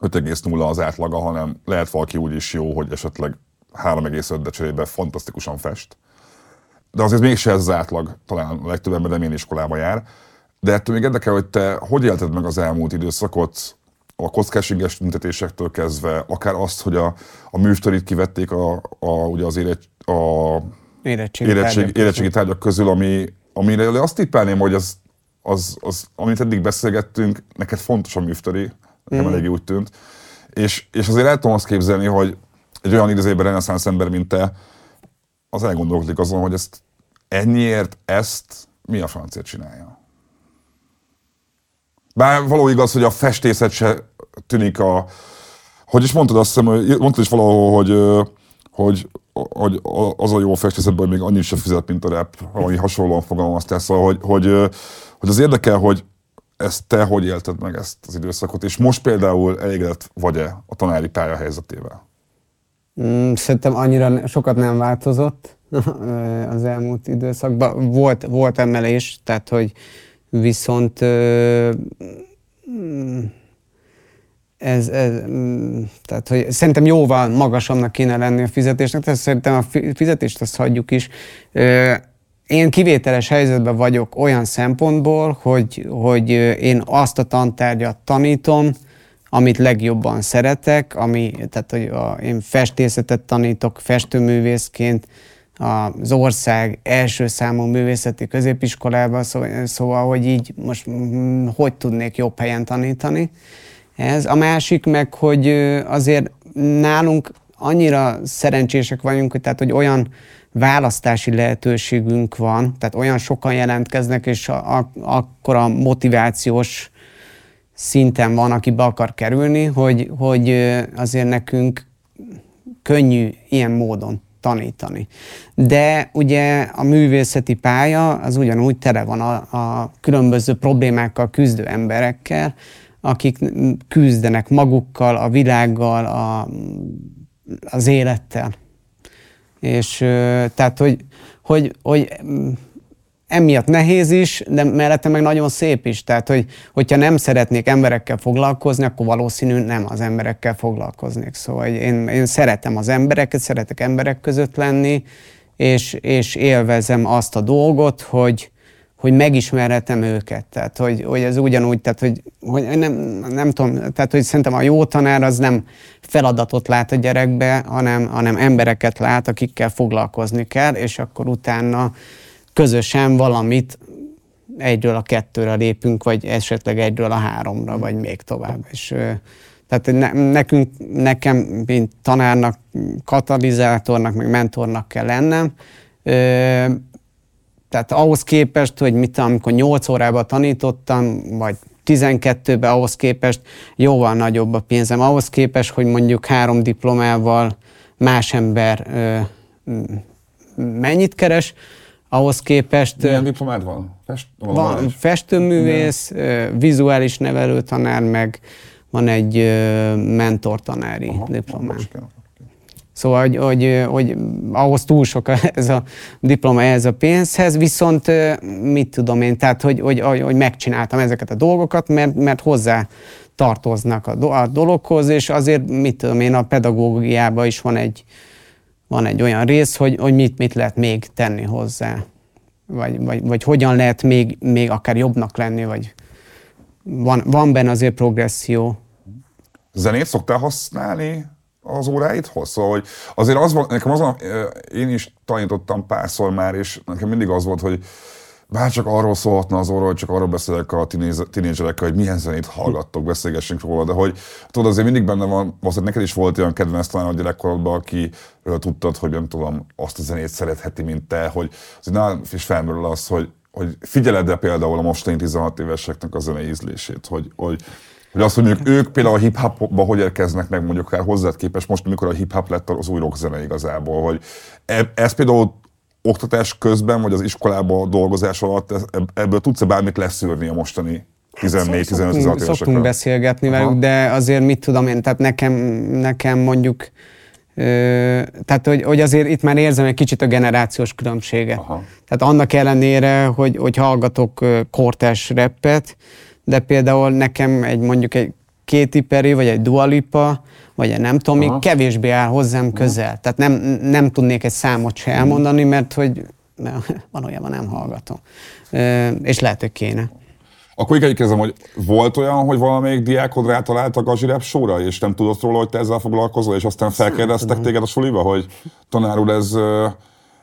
5,0 az átlaga, hanem lehet valaki úgy is jó, hogy esetleg 3,5 de cserébe fantasztikusan fest. De azért mégse ez az átlag, talán a legtöbb ember nem iskolába jár. De ettől még érdekel, hogy te hogy élted meg az elmúlt időszakot, a kockásinges tüntetésektől kezdve, akár azt, hogy a, a kivették a, a, ugye az éret, a Érettségi érettség, tárgyak érettségi tárgyak közül, ami, amire azt tippelném, hogy az, az, az, amit eddig beszélgettünk, neked fontos a műftöri, nekem Mm. eléggé úgy tűnt. És, és azért el tudom azt képzelni, hogy egy olyan idézőben reneszánsz ember, mint te, az elgondolkodik azon, hogy ezt ennyiért ezt mi a francért csinálja. Bár való igaz, hogy a festészet se tűnik a... Hogy is mondtad azt hiszem, mondtad is valahol, hogy, hogy, hogy az a jó festészetben, hogy még annyit sem fizet, mint a rap, valami hasonlóan fogalmaztál, szóval, hogy, hogy, hogy az érdekel, hogy ezt te hogy élted meg ezt az időszakot, és most például elégedett vagy-e a tanári pálya helyzetével? Mm, Szerintem annyira sokat nem változott az elmúlt időszakban. Volt, volt emelés, tehát hogy viszont mm, ez, ez, mm, tehát hogy szerintem jóval magasabbnak kéne lenni a fizetésnek, tehát szerintem a fi- fizetést azt hagyjuk is. Én kivételes helyzetben vagyok olyan szempontból, hogy, hogy én azt a tantárgyat tanítom, amit legjobban szeretek, ami, tehát hogy a, én festészetet tanítok festőművészként az ország első számú művészeti középiskolában, szó- szóval, hogy így most mm, hogy tudnék jobb helyen tanítani. Ez. A másik meg, hogy azért nálunk annyira szerencsések vagyunk, hogy, tehát, hogy olyan választási lehetőségünk van, tehát olyan sokan jelentkeznek, és a, a, akkor a motivációs szinten van, aki be akar kerülni, hogy, hogy azért nekünk könnyű ilyen módon tanítani. De ugye a művészeti pálya az ugyanúgy tele van a, a különböző problémákkal küzdő emberekkel, akik küzdenek magukkal, a világgal, a, az élettel. És tehát, hogy, hogy, hogy mm, emiatt nehéz is, de mellette meg nagyon szép is. Tehát, hogy, hogyha nem szeretnék emberekkel foglalkozni, akkor valószínű nem az emberekkel foglalkoznék. Szóval én, én szeretem az embereket, szeretek emberek között lenni, és, és élvezem azt a dolgot, hogy, hogy megismerhetem őket. Tehát, hogy, hogy ez ugyanúgy, tehát, hogy, hogy nem, nem tudom, tehát, hogy szerintem a jó tanár az nem feladatot lát a gyerekbe, hanem, hanem embereket lát, akikkel foglalkozni kell, és akkor utána közösen valamit egyről a kettőre lépünk, vagy esetleg egyről a háromra, vagy még tovább. És, tehát ne, nekünk, nekem, mint tanárnak, katalizátornak, meg mentornak kell lennem. Tehát ahhoz képest, hogy mit amikor 8 órában tanítottam, vagy 12-ben ahhoz képest jóval nagyobb a pénzem. Ahhoz képest, hogy mondjuk három diplomával más ember ö, mennyit keres, ahhoz képest Milyen diplomád van? Fest, van festőművész, ö, vizuális nevelőtanár, meg van egy mentortanári diplomám. Szóval, hogy, hogy, hogy ahhoz túl sok ez a diploma ehhez a pénzhez, viszont mit tudom én, tehát hogy, hogy, hogy megcsináltam ezeket a dolgokat, mert, mert hozzá tartoznak a, a dologhoz, és azért mit tudom én, a pedagógiában is van egy, van egy olyan rész, hogy, hogy mit, mit lehet még tenni hozzá, vagy, vagy, vagy hogyan lehet még, még akár jobbnak lenni, vagy van, van benne azért progresszió. Zenét szoktál használni az óráidhoz? Szóval, hogy azért az volt, nekem az ö, én is tanítottam párszor már, és nekem mindig az volt, hogy bár csak arról szólhatna az óra, hogy csak arról beszélek a tinédzserekkel, hogy milyen zenét hallgattok, beszélgessünk róla, de hogy tudod, azért mindig benne van, valószínűleg neked is volt olyan kedvenc talán a gyerekkorodban, akiről tudtad, hogy nem tudom, azt a zenét szeretheti, mint te, hogy azért nálam is felmerül az, hogy, hogy figyeled-e például a mostani 16 éveseknek a zenei ízlését, hogy, hogy hogy azt mondjuk, ők például a hip-hopba hogy érkeznek meg mondjuk akár hozzád képest most, amikor a hip-hop lett az új rock zene igazából, hogy e- ez például oktatás közben, vagy az iskolában dolgozás alatt ebből tudsz-e bármit leszűrni a mostani 14-15-16 Szoktunk, szoktunk évesekről? beszélgetni Aha. velük, de azért mit tudom én, tehát nekem, nekem mondjuk, ö, tehát hogy, hogy azért itt már érzem egy kicsit a generációs különbséget. Aha. Tehát annak ellenére, hogy, hogy hallgatok kortás reppet, de például nekem egy mondjuk egy Katy Perry, vagy egy Dua Lipa, vagy egy nem tudom, még Aha. kevésbé áll hozzám közel. Tehát nem, nem tudnék egy számot se elmondani, mert hogy ne, valójában nem hallgatom. Ö, és lehet, hogy kéne. Akkor így kezdem, hogy volt olyan, hogy valamelyik diákod rátalált a gazsirep sóra, és nem tudott róla, hogy te ezzel foglalkozol, és aztán felkérdeztek téged a suliba, hogy tanár úr, ez,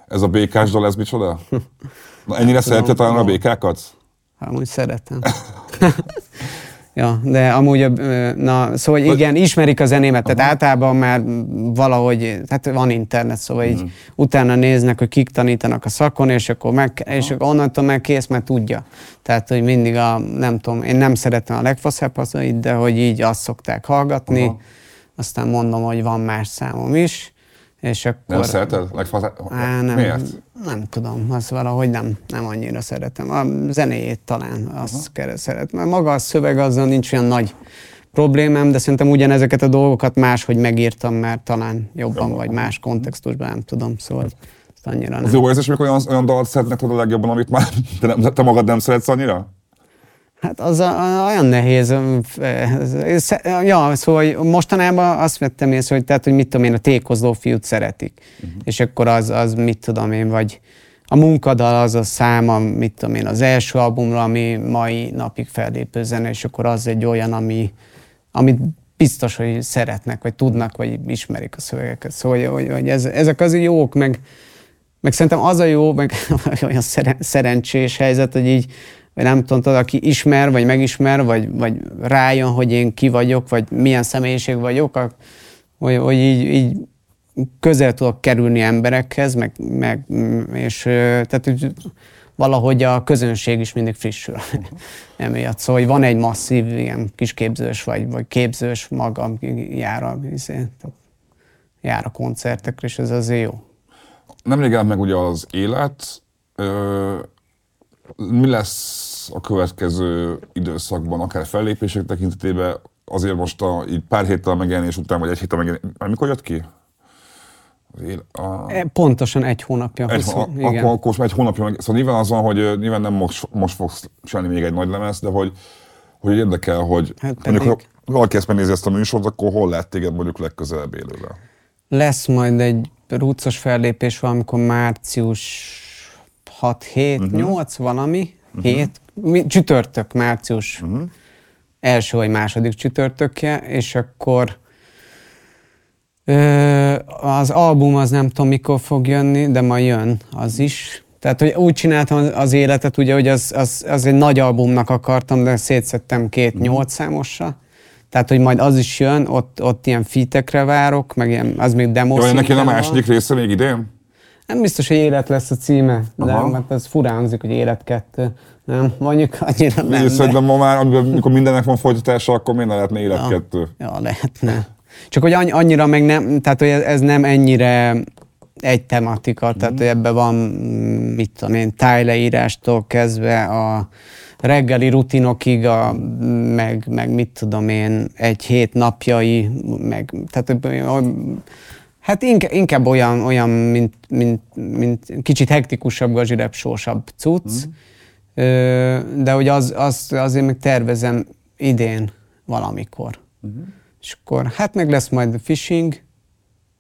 ez a békás dal, ez micsoda? Na, ennyire szeretje talán a békákat? Amúgy szeretem. Ja, de amúgy, na, szóval igen, ismerik a zenémet, tehát általában már valahogy, tehát van internet, szóval így utána néznek, hogy kik tanítanak a szakon, és akkor, meg, és akkor onnantól meg kész, mert tudja. Tehát, hogy mindig a, nem tudom, én nem szeretem a legfaszább hazait, de hogy így azt szokták hallgatni, Aha. aztán mondom, hogy van más számom is, és akkor... Nem szereted? Legfazá... Á, nem, Miért? nem tudom, azt valahogy nem, nem annyira szeretem. A zenéjét talán azt kell szeretem. Mert maga a szöveg azzal nincs olyan nagy problémám, de szerintem ugyanezeket a dolgokat máshogy megírtam, mert talán jobban vagy más kontextusban, nem tudom, szóval annyira Az nem. jó érzés, amikor olyan, olyan dalt szeretnek tudod a legjobban, amit már te, nem, te magad nem szeretsz annyira? Hát az a, olyan nehéz. ez- Ja, szóval hogy mostanában azt vettem észre, hogy, tehát, hogy mit tudom én, a tékozló fiút szeretik. Uh-huh. És akkor az, az mit tudom én, vagy a munkadal az a száma, mit tudom én, az első albumra, ami mai napig fellépő zene, és akkor az egy olyan, ami, amit biztos, hogy szeretnek, vagy tudnak, vagy ismerik a szövegeket. Szóval, hogy, hogy, hogy ez, ezek az jók, meg, meg szerintem az a jó, meg olyan szeren- szerencsés helyzet, hogy így, vagy nem tudom, aki ismer, vagy megismer, vagy, vagy rájön, hogy én ki vagyok, vagy milyen személyiség vagyok, hogy, hogy így, így közel tudok kerülni emberekhez, meg, meg és tehát hogy valahogy a közönség is mindig frissül emiatt. Szóval hogy van egy masszív ilyen kis képzős, vagy, vagy képzős maga, aki jár a, izé, jár a koncertekre, és ez azért jó. Nemrég jelent meg ugye az élet. Mi lesz a következő időszakban, akár fellépések tekintetében? Azért most a, így pár héttel megjelenés után, vagy egy héttel megjelenés, mikor jött ki? A, E, Pontosan egy hónapja. egy, 20, a, igen. akkor, akkor egy hónapja meg, szóval nyilván az van, hogy nyilván nem most, most fogsz csinálni még egy nagy lemez, de hogy, hogy érdekel, hogy Hát mondjuk, pedig. ha valaki ezt megnézi ezt a műsort, akkor hol lát téged mondjuk legközelebb élőben? Lesz majd egy rúcos fellépés valamikor március 6, 7, uh-huh. 8 valami, uh-huh. 7, mi, csütörtök, március uh-huh. első vagy második csütörtökje, és akkor ö, az album az nem tudom mikor fog jönni, de majd jön az is. Tehát, hogy úgy csináltam az- életet, ugye, hogy az, az, az egy nagy albumnak akartam, de szétszettem két uh-huh. nyolc számosra. Tehát, hogy majd az is jön, ott, ott ilyen fitekre várok, meg ilyen, az még demo Jó, ennek jön a második része még idén? Nem biztos, hogy élet lesz a címe, de Aha. mert ez furán hangzik, hogy élet kettő. Nem, mondjuk annyira nem. Nem, de- Szerintem ma már, amikor mindennek van folytatása, akkor miért ne lehetne élet Ja. kettő? Ja, lehetne. Csak hogy annyi- annyira meg nem, tehát hogy ez nem ennyire egy tematika, tehát hogy ebben van, mm, mit tudom én, tájleírástól kezdve a reggeli rutinokig, a, meg, meg mit tudom én, egy hét napjai, meg, tehát hogy- Hát inkább, inkább olyan, olyan mint, mint, mint kicsit hektikusabb, gazsirepsósabb cucc, Ö, de hogy az, az, azért meg tervezem idén valamikor. És akkor hát meg lesz majd a fishing,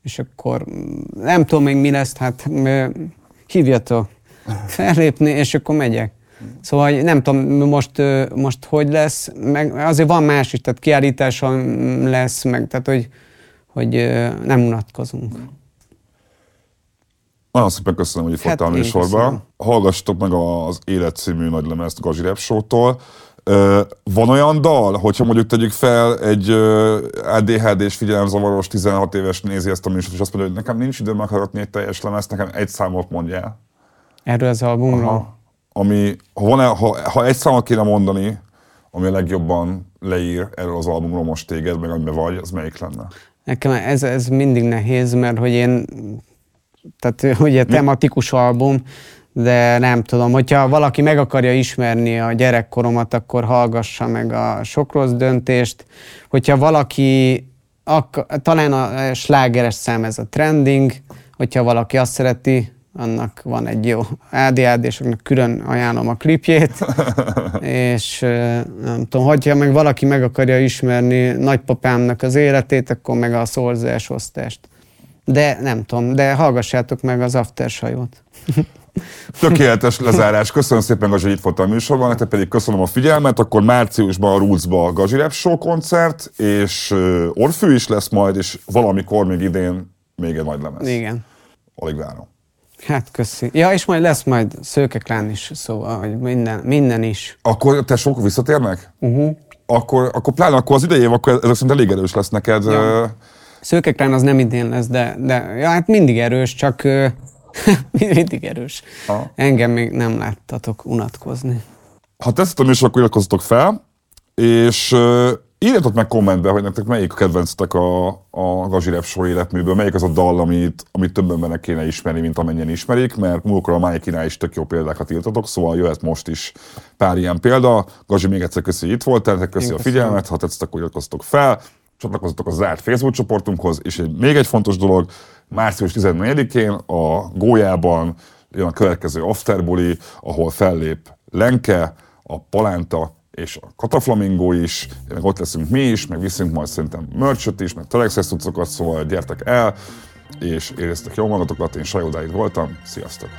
és akkor mm, nem tudom még mi lesz, hát hívjatok fellépni, és akkor megyek. Szóval nem tudom, most, most hogy lesz, meg azért van más is, tehát kiállításon lesz, meg tehát hogy, hogy nem unatkozunk. Nagyon szépen köszönöm, hogy itt Hát voltál a én műsorban. Hallgassatok meg az Élet című nagy lemezt Gazi Rap Show-tól. Van olyan dal, hogyha mondjuk tegyük fel egy ö, ADHD-s figyelemzavaros 16 éves nézi ezt a műsort, és azt mondja, hogy nekem nincs időm meghallgatni egy teljes lemezt, nekem egy számot mondjál. Erről az albumról. Aha. Ami, ha, van, ha, ha egy számot kéne mondani, ami a legjobban leír erről az albumról most téged, meg amiben vagy, az melyik lenne? Nekem ez, ez mindig nehéz, mert hogy én, tehát ugye tematikus album, de nem tudom, hogyha valaki meg akarja ismerni a gyerekkoromat, akkor hallgassa meg a sok rossz döntést. Hogyha valaki, ak- talán a slágeres szám ez a trending, hogyha valaki azt szereti, annak van egy jó ADHD-soknak külön ajánlom a klipjét, és nem tudom, hogyha meg valaki meg akarja ismerni nagypapámnak az életét, akkor meg a szorzás osztást. De nem tudom, de hallgassátok meg az Aftersajót. Tökéletes lezárás. Köszönöm szépen, Gazi, hogy itt voltál a műsorban, nektek pedig köszönöm a figyelmet. Akkor márciusban a Rootsba a Gazi Rap Show koncert, és Orfű is lesz majd, és valamikor még idén még egy nagy lemez. Igen. Alig várom. Hát köszi. Ja, és majd lesz majd szőkeklán is, szóval, hogy minden, minden is. Akkor te sok visszatérnek? Uh-huh. akkor, akkor pláne akkor az idei év, akkor ezek szerint elég erős lesz neked. Ja. ö, Szőkekrán az nem idén lesz, de, de ja, hát mindig erős, csak mindig erős. Aha. Engem még nem láttatok unatkozni. Ha tetszettem is, akkor iratkozzatok fel, és uh, írjatok meg kommentbe, hogy nektek melyik a kedvencetek a, a Gazi Rap Show életműből, melyik az a dal, amit, amit több embernek kéne ismerni, mint amennyien ismerik, mert múlkor a Májkinál is tök jó példákat írtatok, szóval jöhet most is pár ilyen példa. Gazi, még egyszer köszi, hogy itt voltál, nektek köszi Én a figyelmet, ha tetszett, akkor iratkozzatok fel, csatlakozzatok a zárt Facebook csoportunkhoz, és egy, még egy fontos dolog, március 14-én a Gólyában jön a következő afterbuli, ahol fellép Lenke, a Palánta és a Kataflamingó is, meg ott leszünk mi is, meg viszünk majd szerintem merchot is, meg telexes cuccokat, szóval gyertek el, és éreztek jól magatokat, én Sajodáid voltam, sziasztok!